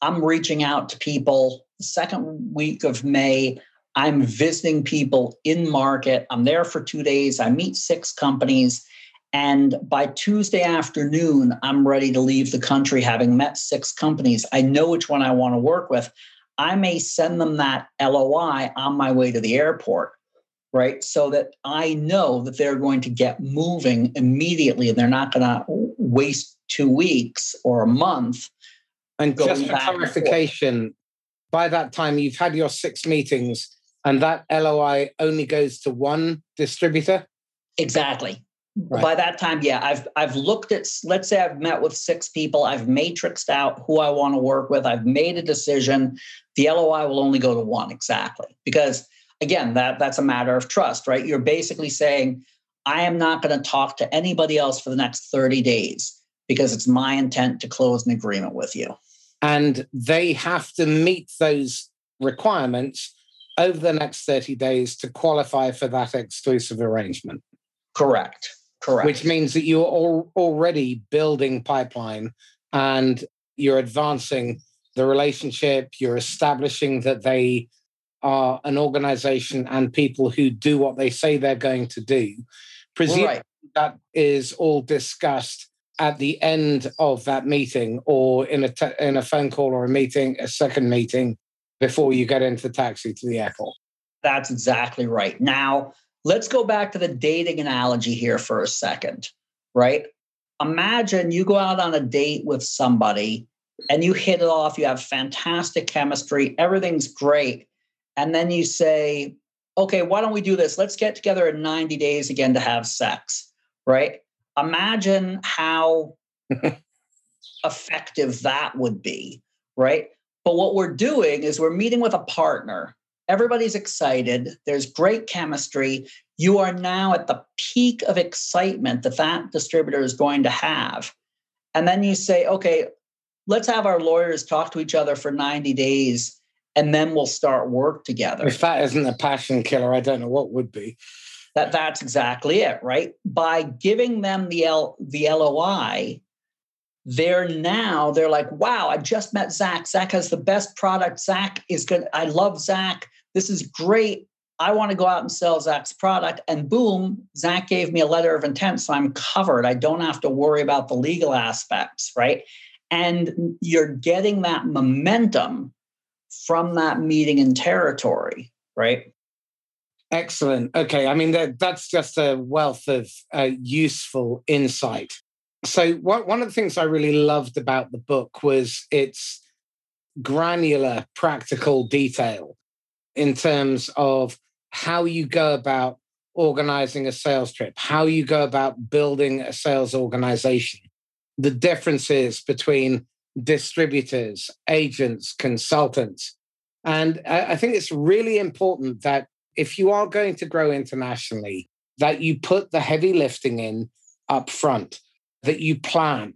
I'm reaching out to people. The second week of May, I'm visiting people in market. I'm there for two days. I meet six companies. And by Tuesday afternoon, I'm ready to leave the country having met six companies. I know which one I want to work with. I may send them that LOI on my way to the airport, right? So that I know that they're going to get moving immediately and they're not going to waste two weeks or a month. And just for clarification, by that time you've had your six meetings and that LOI only goes to one distributor? Exactly. Right. By that time, yeah, I've I've looked at let's say I've met with six people, I've matrixed out who I want to work with, I've made a decision. The LOI will only go to one exactly. Because again, that that's a matter of trust, right? You're basically saying, I am not going to talk to anybody else for the next 30 days because it's my intent to close an agreement with you. And they have to meet those requirements over the next 30 days to qualify for that exclusive arrangement. Correct. Correct. Which means that you're all already building pipeline and you're advancing the relationship, you're establishing that they are an organization and people who do what they say they're going to do. Presumably, right. that is all discussed at the end of that meeting or in a, te- in a phone call or a meeting, a second meeting before you get into the taxi to the airport. That's exactly right. Now, let's go back to the dating analogy here for a second, right? Imagine you go out on a date with somebody and you hit it off, you have fantastic chemistry, everything's great. And then you say, okay, why don't we do this? Let's get together in 90 days again to have sex, right? imagine how effective that would be, right? But what we're doing is we're meeting with a partner. Everybody's excited. There's great chemistry. You are now at the peak of excitement that that distributor is going to have. And then you say, okay, let's have our lawyers talk to each other for 90 days and then we'll start work together. If that isn't a passion killer, I don't know what would be. That that's exactly it, right? By giving them the L, the LOI, they're now they're like, wow, I just met Zach. Zach has the best product. Zach is good. I love Zach. This is great. I want to go out and sell Zach's product. And boom, Zach gave me a letter of intent. So I'm covered. I don't have to worry about the legal aspects, right? And you're getting that momentum from that meeting in territory, right? Excellent. Okay. I mean, that, that's just a wealth of uh, useful insight. So, one, one of the things I really loved about the book was its granular, practical detail in terms of how you go about organizing a sales trip, how you go about building a sales organization, the differences between distributors, agents, consultants. And I think it's really important that if you are going to grow internationally, that you put the heavy lifting in up front, that you plan.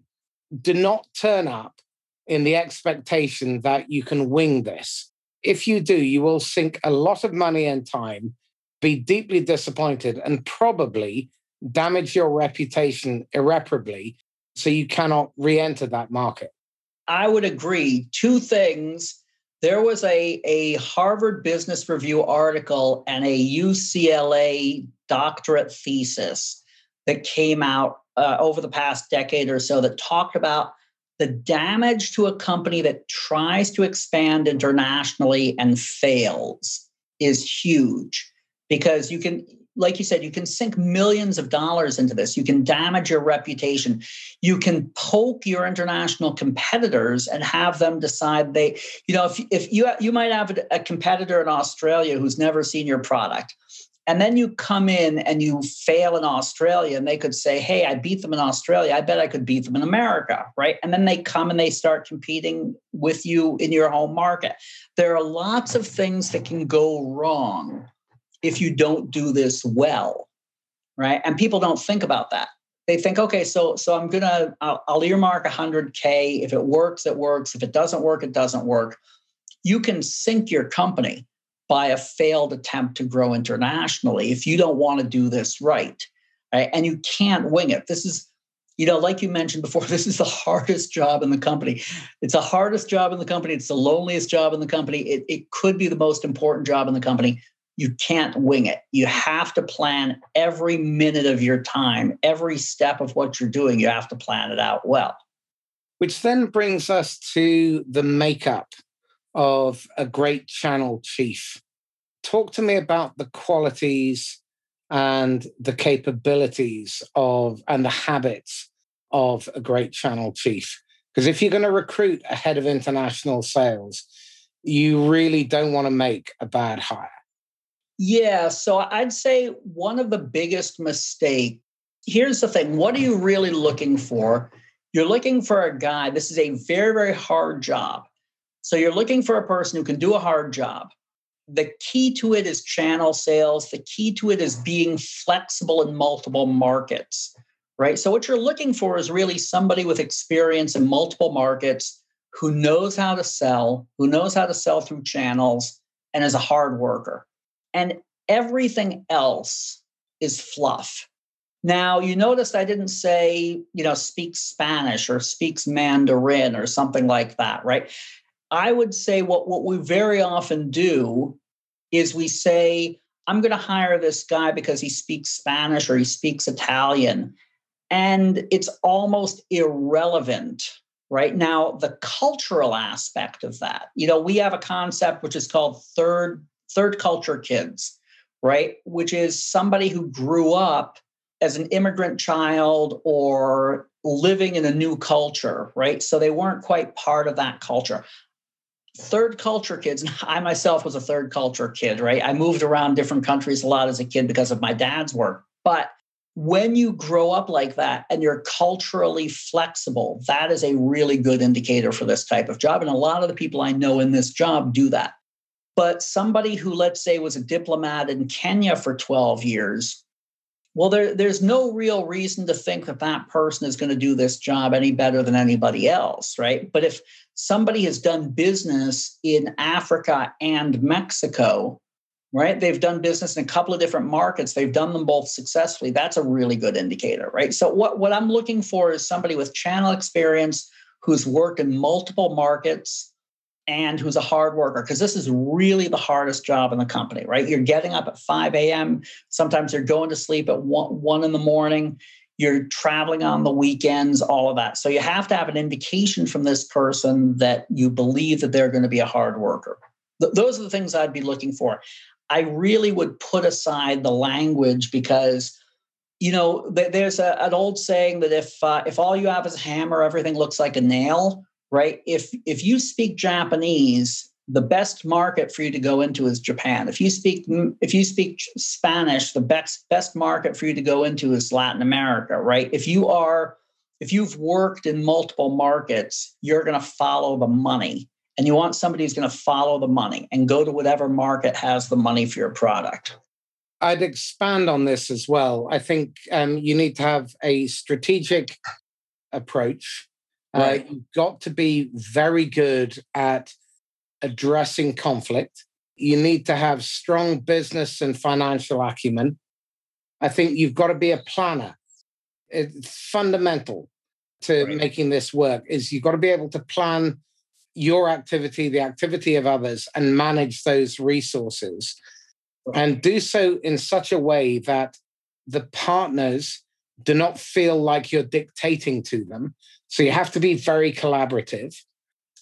Do not turn up in the expectation that you can wing this. If you do, you will sink a lot of money and time, be deeply disappointed, and probably damage your reputation irreparably so you cannot re enter that market. I would agree. Two things. There was a, a Harvard Business Review article and a UCLA doctorate thesis that came out uh, over the past decade or so that talked about the damage to a company that tries to expand internationally and fails is huge because you can like you said you can sink millions of dollars into this you can damage your reputation you can poke your international competitors and have them decide they you know if, if you you might have a competitor in australia who's never seen your product and then you come in and you fail in Australia, and they could say, Hey, I beat them in Australia. I bet I could beat them in America. Right. And then they come and they start competing with you in your home market. There are lots of things that can go wrong if you don't do this well. Right. And people don't think about that. They think, okay, so so I'm gonna I'll, I'll earmark 100k. If it works, it works. If it doesn't work, it doesn't work. You can sink your company by a failed attempt to grow internationally if you don't want to do this right, right? And you can't wing it. This is, you know, like you mentioned before, this is the hardest job in the company. It's the hardest job in the company. It's the loneliest job in the company. It, it could be the most important job in the company. You can't wing it. You have to plan every minute of your time, every step of what you're doing. You have to plan it out well. Which then brings us to the makeup of a great channel chief. Talk to me about the qualities and the capabilities of and the habits of a great channel chief. Because if you're going to recruit a head of international sales, you really don't want to make a bad hire. Yeah, so I'd say one of the biggest mistakes. Here's the thing: what are you really looking for? You're looking for a guy. This is a very, very hard job. So you're looking for a person who can do a hard job. The key to it is channel sales. The key to it is being flexible in multiple markets, right? So what you're looking for is really somebody with experience in multiple markets who knows how to sell, who knows how to sell through channels, and is a hard worker. And everything else is fluff. Now, you noticed I didn't say, you know, speaks Spanish or speaks Mandarin or something like that, right? I would say what, what we very often do is we say, I'm going to hire this guy because he speaks Spanish or he speaks Italian. And it's almost irrelevant right now the cultural aspect of that you know we have a concept which is called third third culture kids right? Which is somebody who grew up as an immigrant child or living in a new culture right? So they weren't quite part of that culture. Third culture kids i myself was a third culture kid right? I moved around different countries a lot as a kid because of my dad's work. But when you grow up like that and you're culturally flexible that is a really good indicator for this type of job. And a lot of the people i know in this job do that but somebody who let's say was a diplomat in kenya for 12 years well there, there's no real reason to think that that person is going to do this job any better than anybody else right? But if somebody has done business in africa and mexico right they've done business in a couple of different markets they've done them both successfully that's a really good indicator right? So what, what i'm looking for is somebody with channel experience who's worked in multiple markets and who's a hard worker because this is really the hardest job in the company right? You're getting up at 5 a.m sometimes you're going to sleep at 1, 1 in the morning you're traveling on the weekends all of that. So you have to have an indication from this person that you believe that they're going to be a hard worker. Th- those are the things i'd be looking for. I really would put aside the language because you know there's a, an old saying that if uh, if all you have is a hammer everything looks like a nail right if if you speak japanese the best market for you to go into is japan if you speak if you speak spanish the best best market for you to go into is latin america right if you are if you've worked in multiple markets you're going to follow the money and you want somebody who's going to follow the money and go to whatever market has the money for your product. I'd expand on this as well. I think um, you need to have a strategic approach. Uh, right. Uh, you've got to be very good at addressing conflict. You need to have strong business and financial acumen. I think you've got to be a planner. It's fundamental to right. making this work is you've got to be able to plan your activity, the activity of others, and manage those resources. And do so in such a way that the partners do not feel like you're dictating to them. So you have to be very collaborative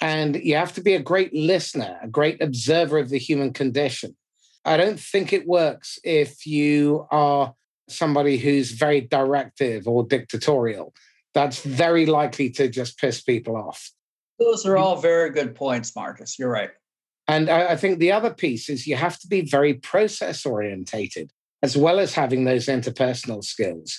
and you have to be a great listener, a great observer of the human condition. I don't think it works if you are somebody who's very directive or dictatorial. That's very likely to just piss people off. Those are all very good points, Marcus. You're right. And I think the other piece is you have to be very process orientated as well as having those interpersonal skills.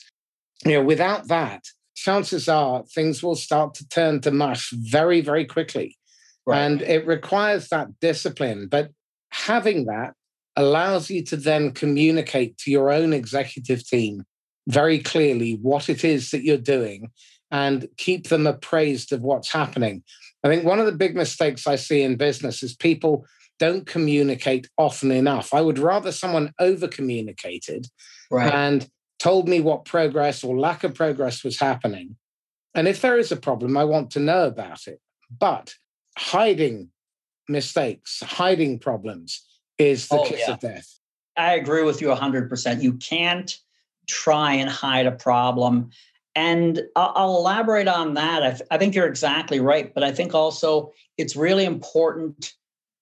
You know, without that, chances are things will start to turn to mush very, very quickly. Right. And it requires that discipline. But having that allows you to then communicate to your own executive team very clearly what it is that you're doing and keep them appraised of what's happening. I think one of the big mistakes I see in business is people don't communicate often enough. I would rather someone over communicated right. and told me what progress or lack of progress was happening. And if there is a problem, I want to know about it. But hiding mistakes, hiding problems is the oh, kiss yeah. of death. I agree with you 100%. You can't try and hide a problem. And I'll, elaborate on that. I, th- I think you're exactly right. But I think also it's really important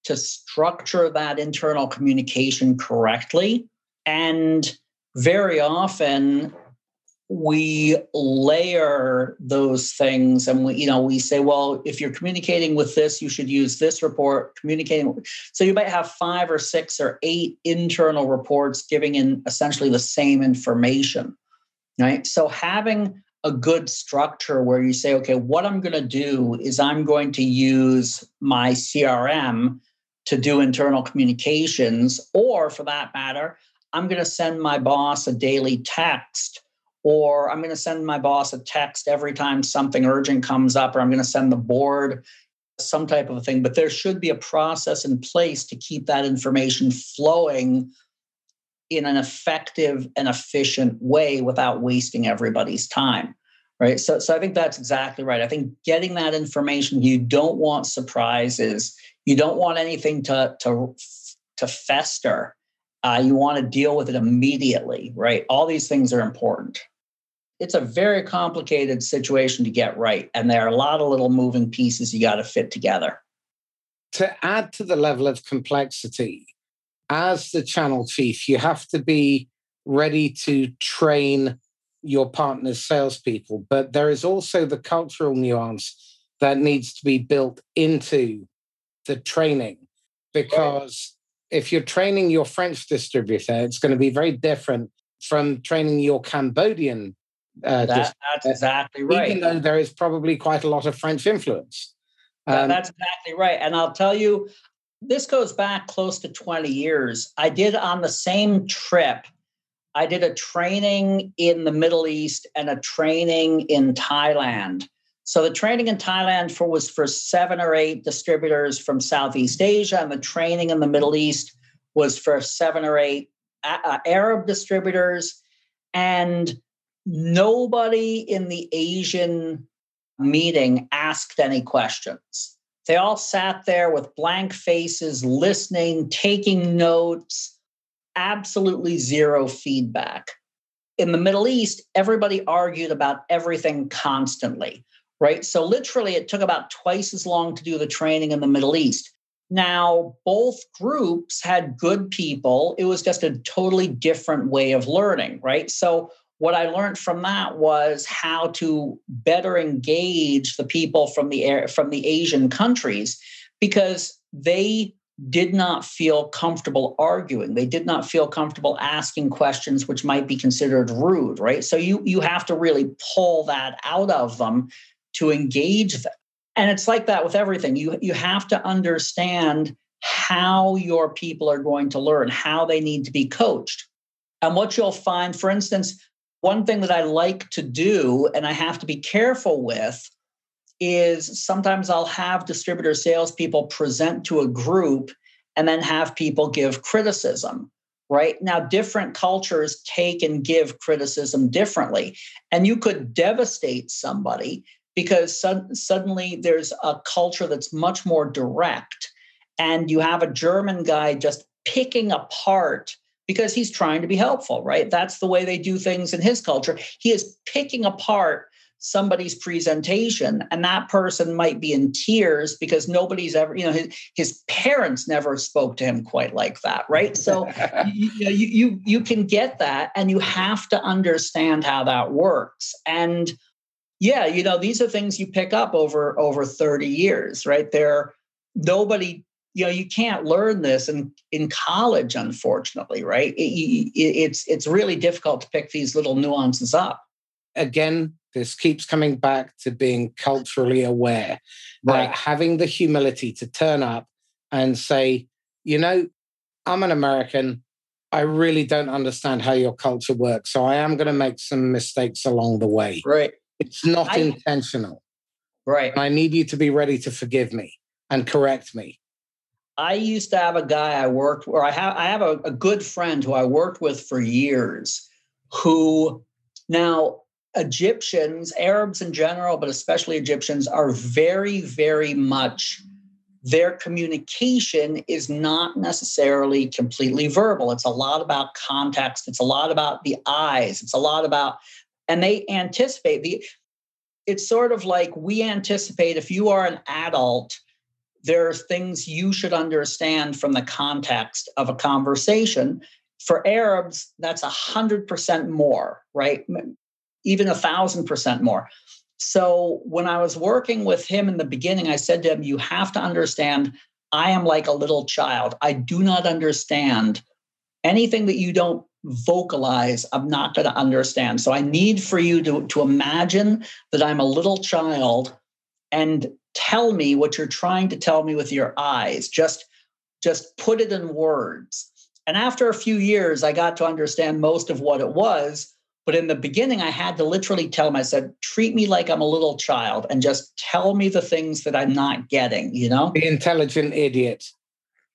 to structure that internal communication correctly. And very often we layer those things and we you know we say well if you're communicating with this you should use this report. Communicating so you might have five or six or eight internal reports giving in essentially the same information right? So having a good structure where you say, okay, what I'm going to do is I'm going to use my CRM to do internal communications, or for that matter, I'm going to send my boss a daily text, or I'm going to send my boss a text every time something urgent comes up, or I'm going to send the board some type of a thing. But there should be a process in place to keep that information flowing in an effective and efficient way without wasting everybody's time right? So, so i think that's exactly right. I think getting that information you don't want surprises. You don't want anything to to to fester uh, you want to deal with it immediately right? All these things are important. It's a very complicated situation to get right and there are a lot of little moving pieces you got to fit together. To add to the level of complexity as the channel chief, you have to be ready to train your partner's salespeople. But there is also the cultural nuance that needs to be built into the training because if you're training your French distributor, it's going to be very different from training your Cambodian. Uh, that, that's exactly right. Even though there is probably quite a lot of French influence. Um, that's exactly right. And I'll tell you, this goes back close to 20 years. I did on the same trip, I did a training in the Middle East and a training in Thailand. So the training in Thailand for was for seven or eight distributors from Southeast Asia, and the training in the Middle East was for seven or eight uh, Arab distributors. And nobody in the Asian meeting asked any questions. They all sat there with blank faces, listening, taking notes, absolutely zero feedback. In the Middle East, everybody argued about everything constantly, right? So, literally, it took about twice as long to do the training in the Middle East. Now, both groups had good people. It was just a totally different way of learning, right? So, what I learned from that was how to better engage the people from the from the Asian countries because they did not feel comfortable arguing they did not feel comfortable asking questions which might be considered rude right so you you have to really pull that out of them to engage them and it's like that with everything you you have to understand how your people are going to learn how they need to be coached and what you'll find for instance one thing that i like to do and i have to be careful with is sometimes I'll have distributor salespeople present to a group and then have people give criticism. Right now, different cultures take and give criticism differently. And you could devastate somebody because suddenly there's a culture that's much more direct. And you have a German guy just picking apart because he's trying to be helpful, right? That's the way they do things in his culture. He is picking apart somebody's presentation and that person might be in tears because nobody's ever you know his, his parents never spoke to him quite like that right so you, you, you you can get that and you have to understand how that works and yeah you know these are things you pick up over over 30 years right there nobody you know you can't learn this in in college unfortunately right it, it, it's it's really difficult to pick these little nuances up again, this keeps coming back to being culturally aware, right. Uh, having the humility to turn up and say, you know, I'm an American. I really don't understand how your culture works. So I am going to make some mistakes along the way. Right. It's not I, intentional. Right. And I need you to be ready to forgive me and correct me. I used to have a guy I worked, or I have, I have a, a good friend who I worked with for years, who now Egyptians, Arabs in general, but especially Egyptians, are very, very much their communication is not necessarily completely verbal. It's a lot about context, it's a lot about the eyes, it's a lot about, and they anticipate the, it's sort of like we anticipate if you are an adult, there are things you should understand from the context of a conversation. For Arabs, that's a hundred percent more, right? even a thousand percent more. So when I was working with him in the beginning, I said to him, You have to understand, I am like a little child. I do not understand anything that you don't vocalize, I'm not going to understand. So I need for you to, to imagine that I'm a little child and tell me what you're trying to tell me with your eyes. Just, just put it in words. And after a few years, I got to understand most of what it was. But in the beginning, I had to literally tell him, I said, treat me like I'm a little child and just tell me the things that I'm not getting, you know? The intelligent idiot.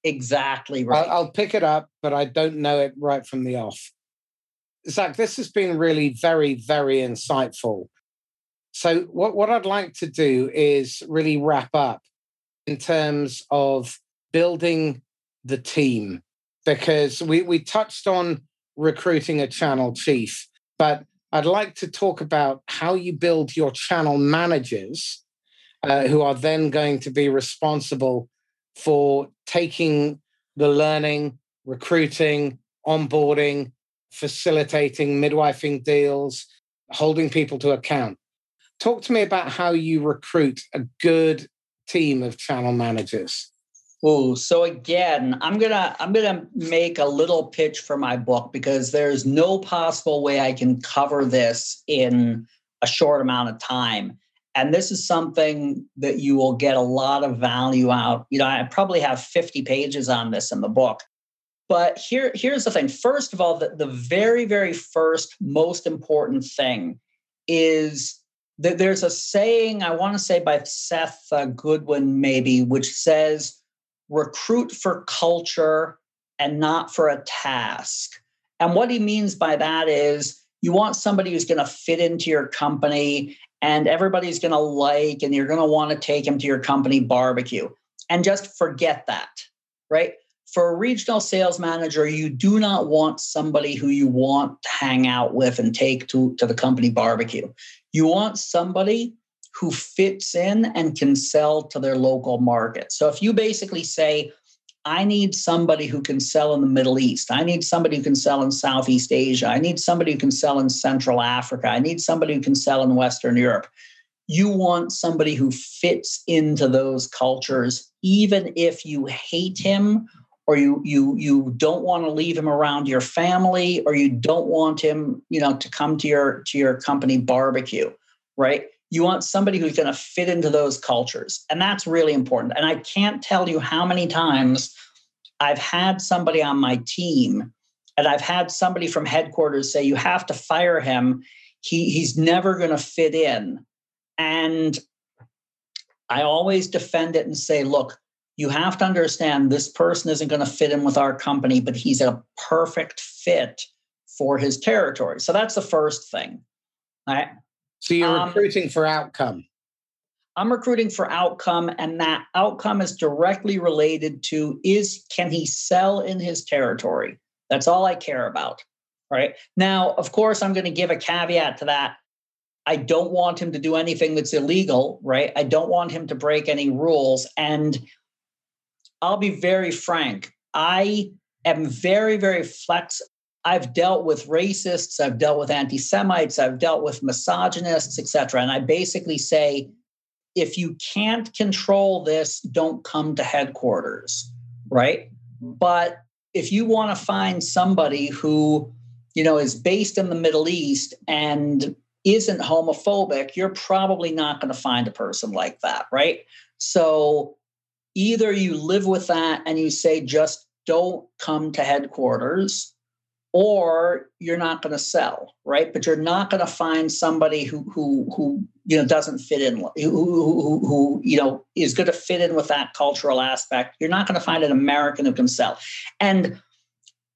Exactly right. I'll, I'll pick it up, but I don't know it right from the off. Zach, this has been really very, very insightful. So, what, what I'd like to do is really wrap up in terms of building the team, because we, we touched on recruiting a channel chief but I'd like to talk about how you build your channel managers uh, who are then going to be responsible for taking the learning, recruiting, onboarding, facilitating, midwifing deals, holding people to account. Talk to me about how you recruit a good team of channel managers. Oh, so again, I'm gonna I'm gonna make a little pitch for my book because there's no possible way I can cover this in a short amount of time. And this is something that you will get a lot of value out. You know, I probably have 50 pages on this in the book. But here, here's the thing. First of all, the, the very, very first most important thing is that there's a saying, I want to say by Seth uh, Goodwin, maybe, which says, recruit for culture and not for a task. And what he means by that is you want somebody who's going to fit into your company and everybody's going to like, and you're going to want to take them to your company barbecue. And just forget that, right? For a regional sales manager, you do not want somebody who you want to hang out with and take to, to the company barbecue. You want somebody who fits in and can sell to their local market. So if you basically say, I need somebody who can sell in the Middle East. I need somebody who can sell in Southeast Asia. I need somebody who can sell in Central Africa. I need somebody who can sell in Western Europe. You want somebody who fits into those cultures, even if you hate him or you you you don't want to leave him around your family or you don't want him, you know, to come to your to your company barbecue, right? You want somebody who's going to fit into those cultures. And that's really important. And I can't tell you how many times I've had somebody on my team and I've had somebody from headquarters say, you have to fire him. He, he's never going to fit in. And I always defend it and say, look, you have to understand this person isn't going to fit in with our company, but he's a perfect fit for his territory. So that's the first thing. Right. So you're um, recruiting for outcome. I'm recruiting for outcome, and that outcome is directly related to is can he sell in his territory? That's all I care about. Right. Now, of course, I'm going to give a caveat to that. I don't want him to do anything that's illegal, right? I don't want him to break any rules. And I'll be very frank. I am very, very flex. I've dealt with racists, I've dealt with anti Semites, I've dealt with misogynists, etc. And I basically say, if you can't control this, don't come to headquarters, right? But if you want to find somebody who, you know, is based in the Middle East and isn't homophobic, you're probably not going to find a person like that, right? So either you live with that and you say, just don't come to headquarters, or you're not going to sell, right? But you're not going to find somebody who who who you know doesn't fit in, who who, who you know is going to fit in with that cultural aspect. You're not going to find an American who can sell, and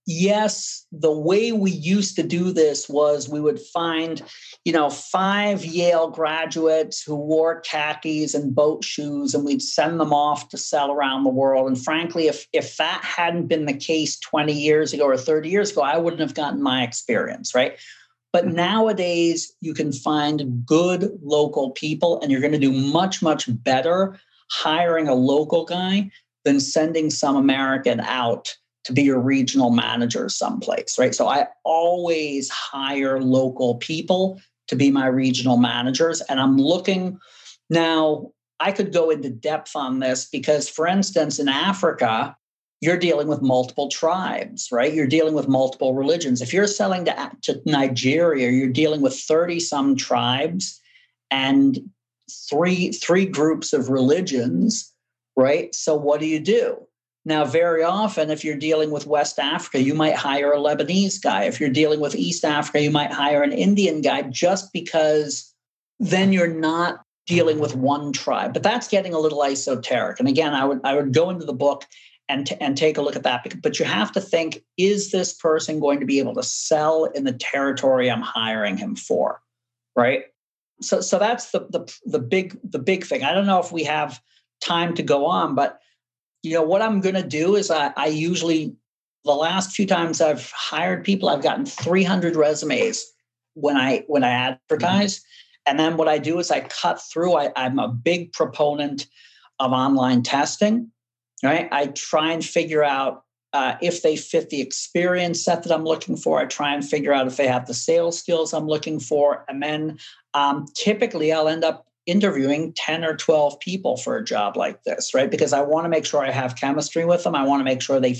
yes, the way we used to do this was we would find, you know, five Yale graduates who wore khakis and boat shoes, and we'd send them off to sell around the world. And frankly, if if that hadn't been the case 20 years ago or 30 years ago, I wouldn't have gotten my experience, right? But mm-hmm. nowadays, you can find good local people, and you're going to do much, much better hiring a local guy than sending some American out to be your regional manager someplace, right? So I always hire local people to be my regional managers. And I'm looking now, I could go into depth on this because, for instance, in Africa, you're dealing with multiple tribes, right? You're dealing with multiple religions. If you're selling to, to Nigeria, you're dealing with 30 some tribes and three three groups of religions, right? So what do you do? Now, very often, if you're dealing with West Africa, you might hire a Lebanese guy. If you're dealing with East Africa, you might hire an Indian guy just because then you're not dealing with one tribe. But that's getting a little esoteric. And again, I would I would go into the book and, t- and take a look at that. But you have to think: Is this person going to be able to sell in the territory I'm hiring him for? Right. So so that's the the the big the big thing. I don't know if we have time to go on, but you know what i'm going to do is I, I usually the last few times i've hired people i've gotten 300 resumes when i when i advertise. Mm-hmm. and then what i do is i cut through I, i'm a big proponent of online testing right? I try and figure out uh, if they fit the experience set that i'm looking for. I try and figure out if they have the sales skills i'm looking for. And then um, typically i'll end up interviewing 10 or 12 people for a job like this right? Because i want to make sure i have chemistry with them. I want to make sure they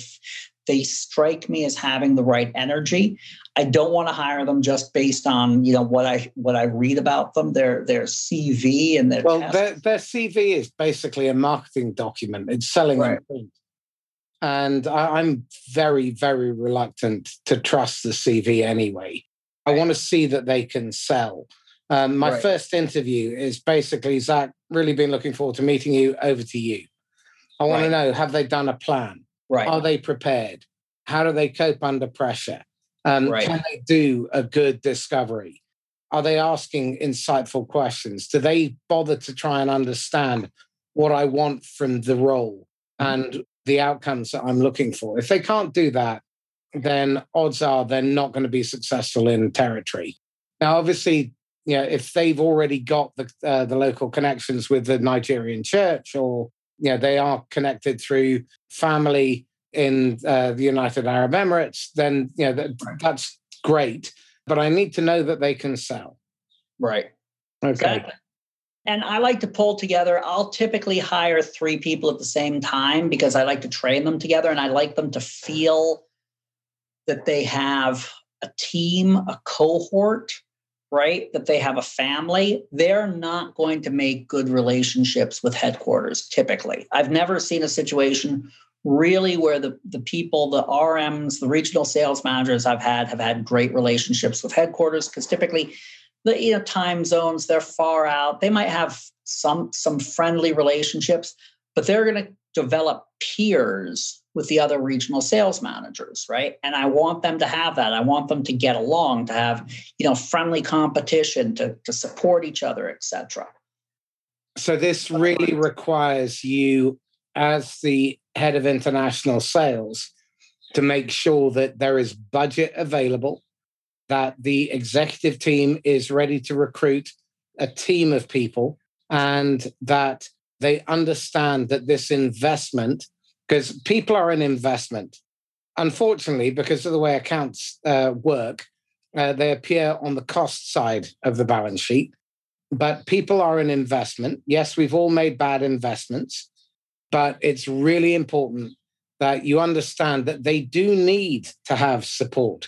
they strike me as having the right energy. I don't want to hire them just based on you know what i what i read about them their their cv and their well their, their cv is basically a marketing document. It's selling right. and I, i'm very very reluctant to trust the cv anyway. I want to see that they can sell um, my right. first interview is basically Zach. Really been looking forward to meeting you. Over to you. I want right. to know: Have they done a plan? Right. Are they prepared? How do they cope under pressure? Um, right. Can they do a good discovery? Are they asking insightful questions? Do they bother to try and understand what I want from the role and the outcomes that I'm looking for? If they can't do that, then odds are they're not going to be successful in territory. Now, obviously, you know, if they've already got the uh, the local connections with the Nigerian church, or you know, they are connected through family in uh, the United Arab Emirates, then you know that, that's great. But I need to know that they can sell. Right. Okay. Exactly. And I like to pull together. I'll typically hire three people at the same time because I like to train them together and I like them to feel that they have a team, a cohort, right? That they have a family. They're not going to make good relationships with headquarters typically. I've never seen a situation really where the, the people, the RMs, the regional sales managers I've had have had great relationships with headquarters because typically the you know time zones they're far out they might have some some friendly relationships but they're going to develop peers with the other regional sales managers right? And i want them to have that. I want them to get along to have you know friendly competition to, to support each other etc so this really requires you as the head of international sales to make sure that there is budget available that the executive team is ready to recruit a team of people and that they understand that this investment, because people are an investment. Unfortunately, because of the way accounts uh, work, uh, they appear on the cost side of the balance sheet. But people are an investment. Yes, we've all made bad investments, but it's really important that you understand that they do need to have support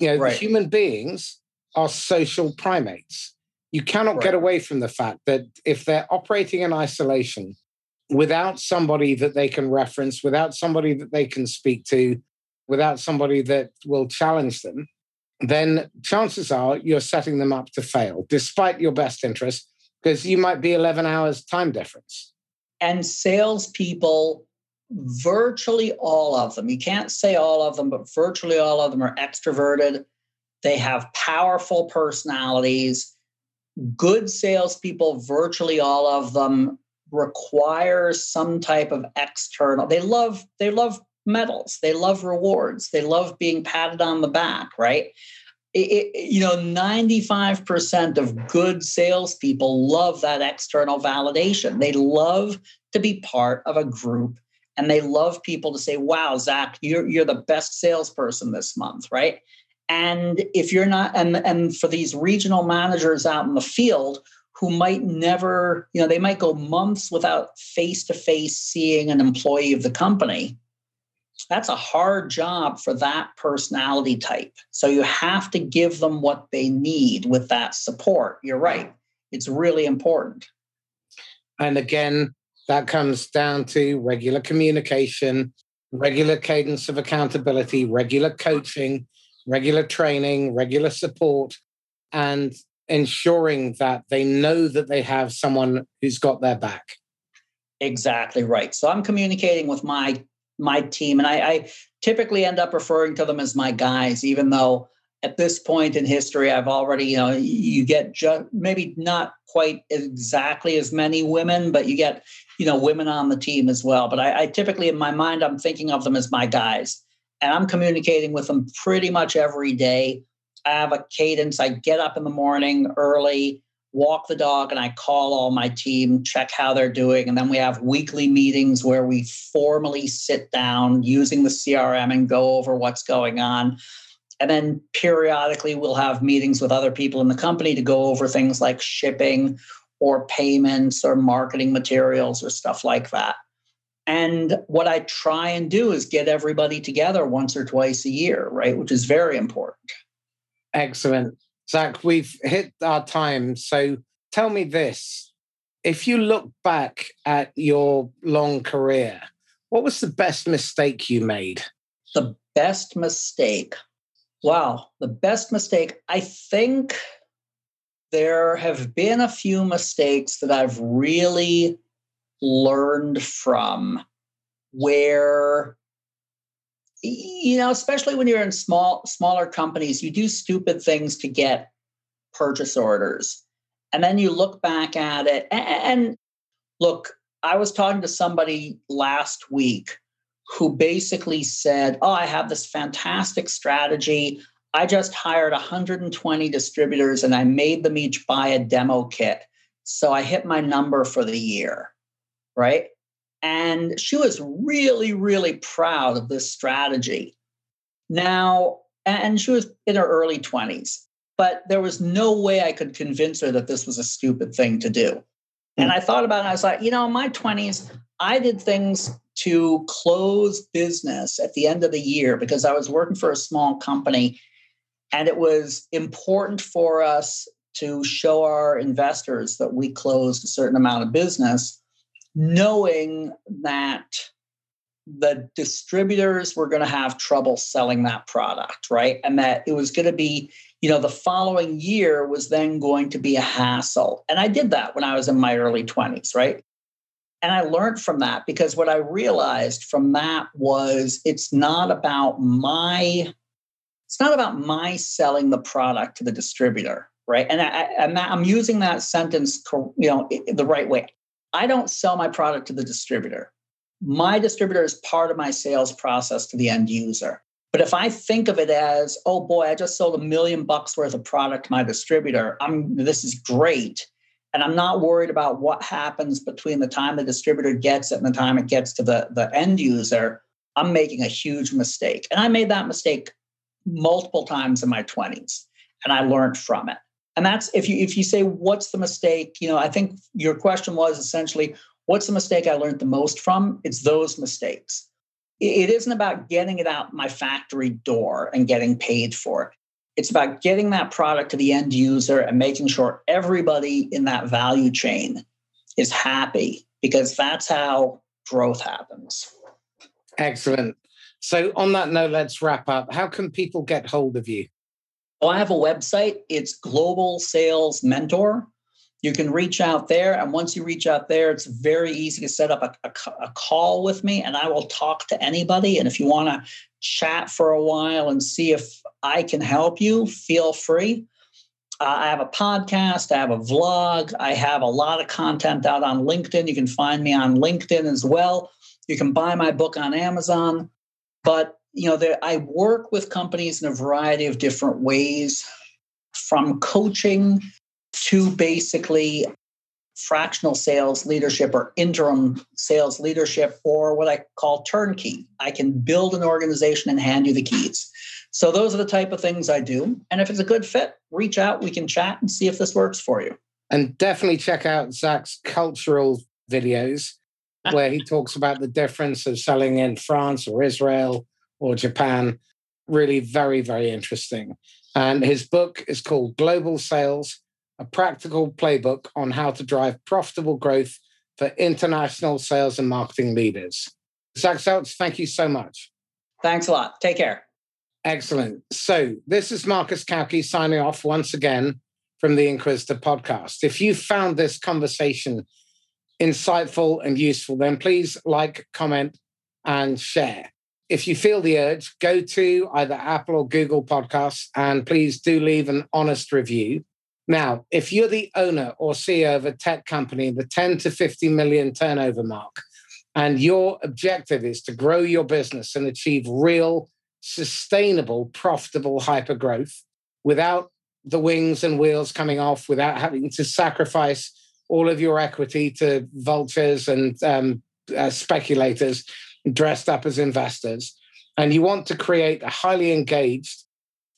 you know, right. human beings are social primates. You cannot right. get away from the fact that if they're operating in isolation without somebody that they can reference, without somebody that they can speak to, without somebody that will challenge them, then chances are you're setting them up to fail, despite your best interest, because you might be 11 hours time difference. And salespeople virtually all of them, you can't say all of them, but virtually all of them are extroverted. They have powerful personalities. Good salespeople, virtually all of them, require some type of external. They love, they love medals, they love rewards, they love being patted on the back, right? It, it, you know, 95% of good salespeople love that external validation. They love to be part of a group and they love people to say, "Wow, Zach, you're you're the best salesperson this month," right? And if you're not, and and for these regional managers out in the field who might never, you know, they might go months without face to face seeing an employee of the company. That's a hard job for that personality type. So you have to give them what they need with that support. You're right. It's really important. And again, that comes down to regular communication, regular cadence of accountability, regular coaching, regular training, regular support, and ensuring that they know that they have someone who's got their back. Exactly right. So I'm communicating with my my team, and I, I typically end up referring to them as my guys, even though at this point in history, I've already, you know, you get just maybe not quite exactly as many women, but you get, you know, women on the team as well. But I, I typically, in my mind, I'm thinking of them as my guys, and I'm communicating with them pretty much every day. I have a cadence. I get up in the morning early, walk the dog, and I call all my team, check how they're doing. And then we have weekly meetings where we formally sit down using the CRM and go over what's going on. And then periodically, we'll have meetings with other people in the company to go over things like shipping or payments or marketing materials or stuff like that. And what I try and do is get everybody together once or twice a year, right? Which is very important. Excellent. Zach, we've hit our time. So tell me this if you look back at your long career, what was the best mistake you made? The best mistake. Wow, the best mistake. I think there have been a few mistakes that I've really learned from where you know especially when you're in small smaller companies you do stupid things to get purchase orders and then you look back at it and look i was talking to somebody last week who basically said, Oh, I have this fantastic strategy. I just hired 120 distributors and I made them each buy a demo kit. So I hit my number for the year, right? And she was really, really proud of this strategy. Now, and she was in her early 20s, but there was no way I could convince her that this was a stupid thing to do. And hmm. I thought about it, I was like, you know, in my 20s, I did things to close business at the end of the year because I was working for a small company and it was important for us to show our investors that we closed a certain amount of business, knowing that the distributors were going to have trouble selling that product, right? And that it was going to be, you know, the following year was then going to be a hassle. And I did that when I was in my early 20s, right? And I learned from that because what I realized from that was it's not about my it's not about my selling the product to the distributor, right? And I, am using that sentence, you know, the right way. I don't sell my product to the distributor my distributor is part of my sales process to the end user. But if I think of it as, oh boy, I just sold a million bucks worth of product to my distributor, I'm this is great. And I'm not worried about what happens between the time the distributor gets it and the time it gets to the, the end user. I'm making a huge mistake. And I made that mistake multiple times in my 20s. And I learned from it. And that's if you if you say what's the mistake, you know, I think your question was essentially What's the mistake I learned the most from? It's those mistakes. It isn't about getting it out my factory door and getting paid for it. It's about getting that product to the end user and making sure everybody in that value chain is happy because that's how growth happens. Excellent. So, on that note, let's wrap up. How can people get hold of you? Well, I have a website. It's Global Sales Mentor you can reach out there. And once you reach out there, it's very easy to set up a, a, a call with me and I will talk to anybody. And if you want to chat for a while and see if I can help you, feel free. Uh, I have a podcast, I have a vlog, I have a lot of content out on LinkedIn. You can find me on LinkedIn as well. You can buy my book on Amazon. But you know, there, I work with companies in a variety of different ways, from coaching to basically fractional sales leadership or interim sales leadership or what I call turnkey. I can build an organization and hand you the keys. So those are the type of things I do. And if it's a good fit, reach out, we can chat and see if this works for you. And definitely check out Zach's cultural videos ah. where he talks about the difference of selling in France or Israel or Japan. Really very, very interesting. And his book is called Global Sales a practical playbook on how to drive profitable growth for international sales and marketing leaders. Zach Selch, thank you so much. Thanks a lot. Take care. Excellent. So, this is Marcus Cauchi signing off once again from the Inquisitor podcast. If you found this conversation insightful and useful, then please like, comment, and share. If you feel the urge, go to either Apple or Google Podcasts and please do leave an honest review. Now, if you're the owner or CEO of a tech company, in the 10 to 50 million turnover mark, and your objective is to grow your business and achieve real, sustainable, profitable hyper growth without the wings and wheels coming off, without having to sacrifice all of your equity to vultures and um, uh, speculators dressed up as investors, and you want to create a highly engaged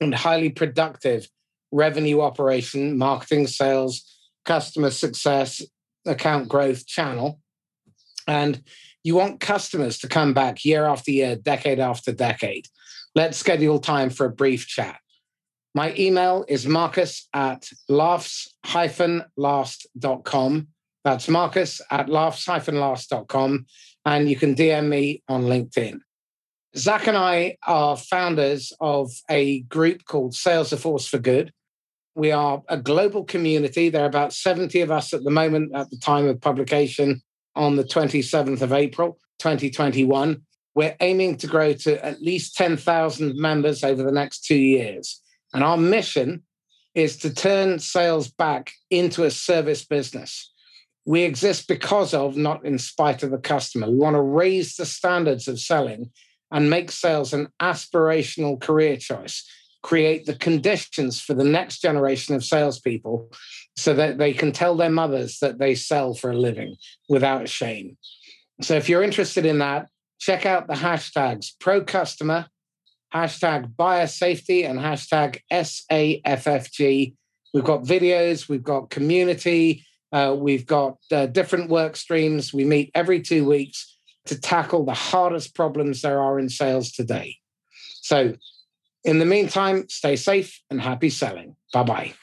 and highly productive revenue operation, marketing, sales, customer success, account growth channel. And you want customers to come back year after year, decade after decade. Let's schedule time for a brief chat. My email is marcus at laughs-last.com. That's marcus at laughs-last.com. And you can DM me on LinkedIn. Zach and I are founders of a group called Sales a Force for Good. We are a global community. There are about 70 of us at the moment at the time of publication on the 27th of April, 2021. We're aiming to grow to at least 10,000 members over the next two years. And our mission is to turn sales back into a service business. We exist because of, not in spite of the customer. We want to raise the standards of selling and make sales an aspirational career choice create the conditions for the next generation of salespeople so that they can tell their mothers that they sell for a living without shame. So if you're interested in that, check out the hashtags pro customer, hashtag buyer safety, and hashtag SAFFG. We've got videos, we've got community, uh, we've got uh, different work streams. We meet every two weeks to tackle the hardest problems there are in sales today. So, in the meantime, stay safe and happy selling. Bye bye.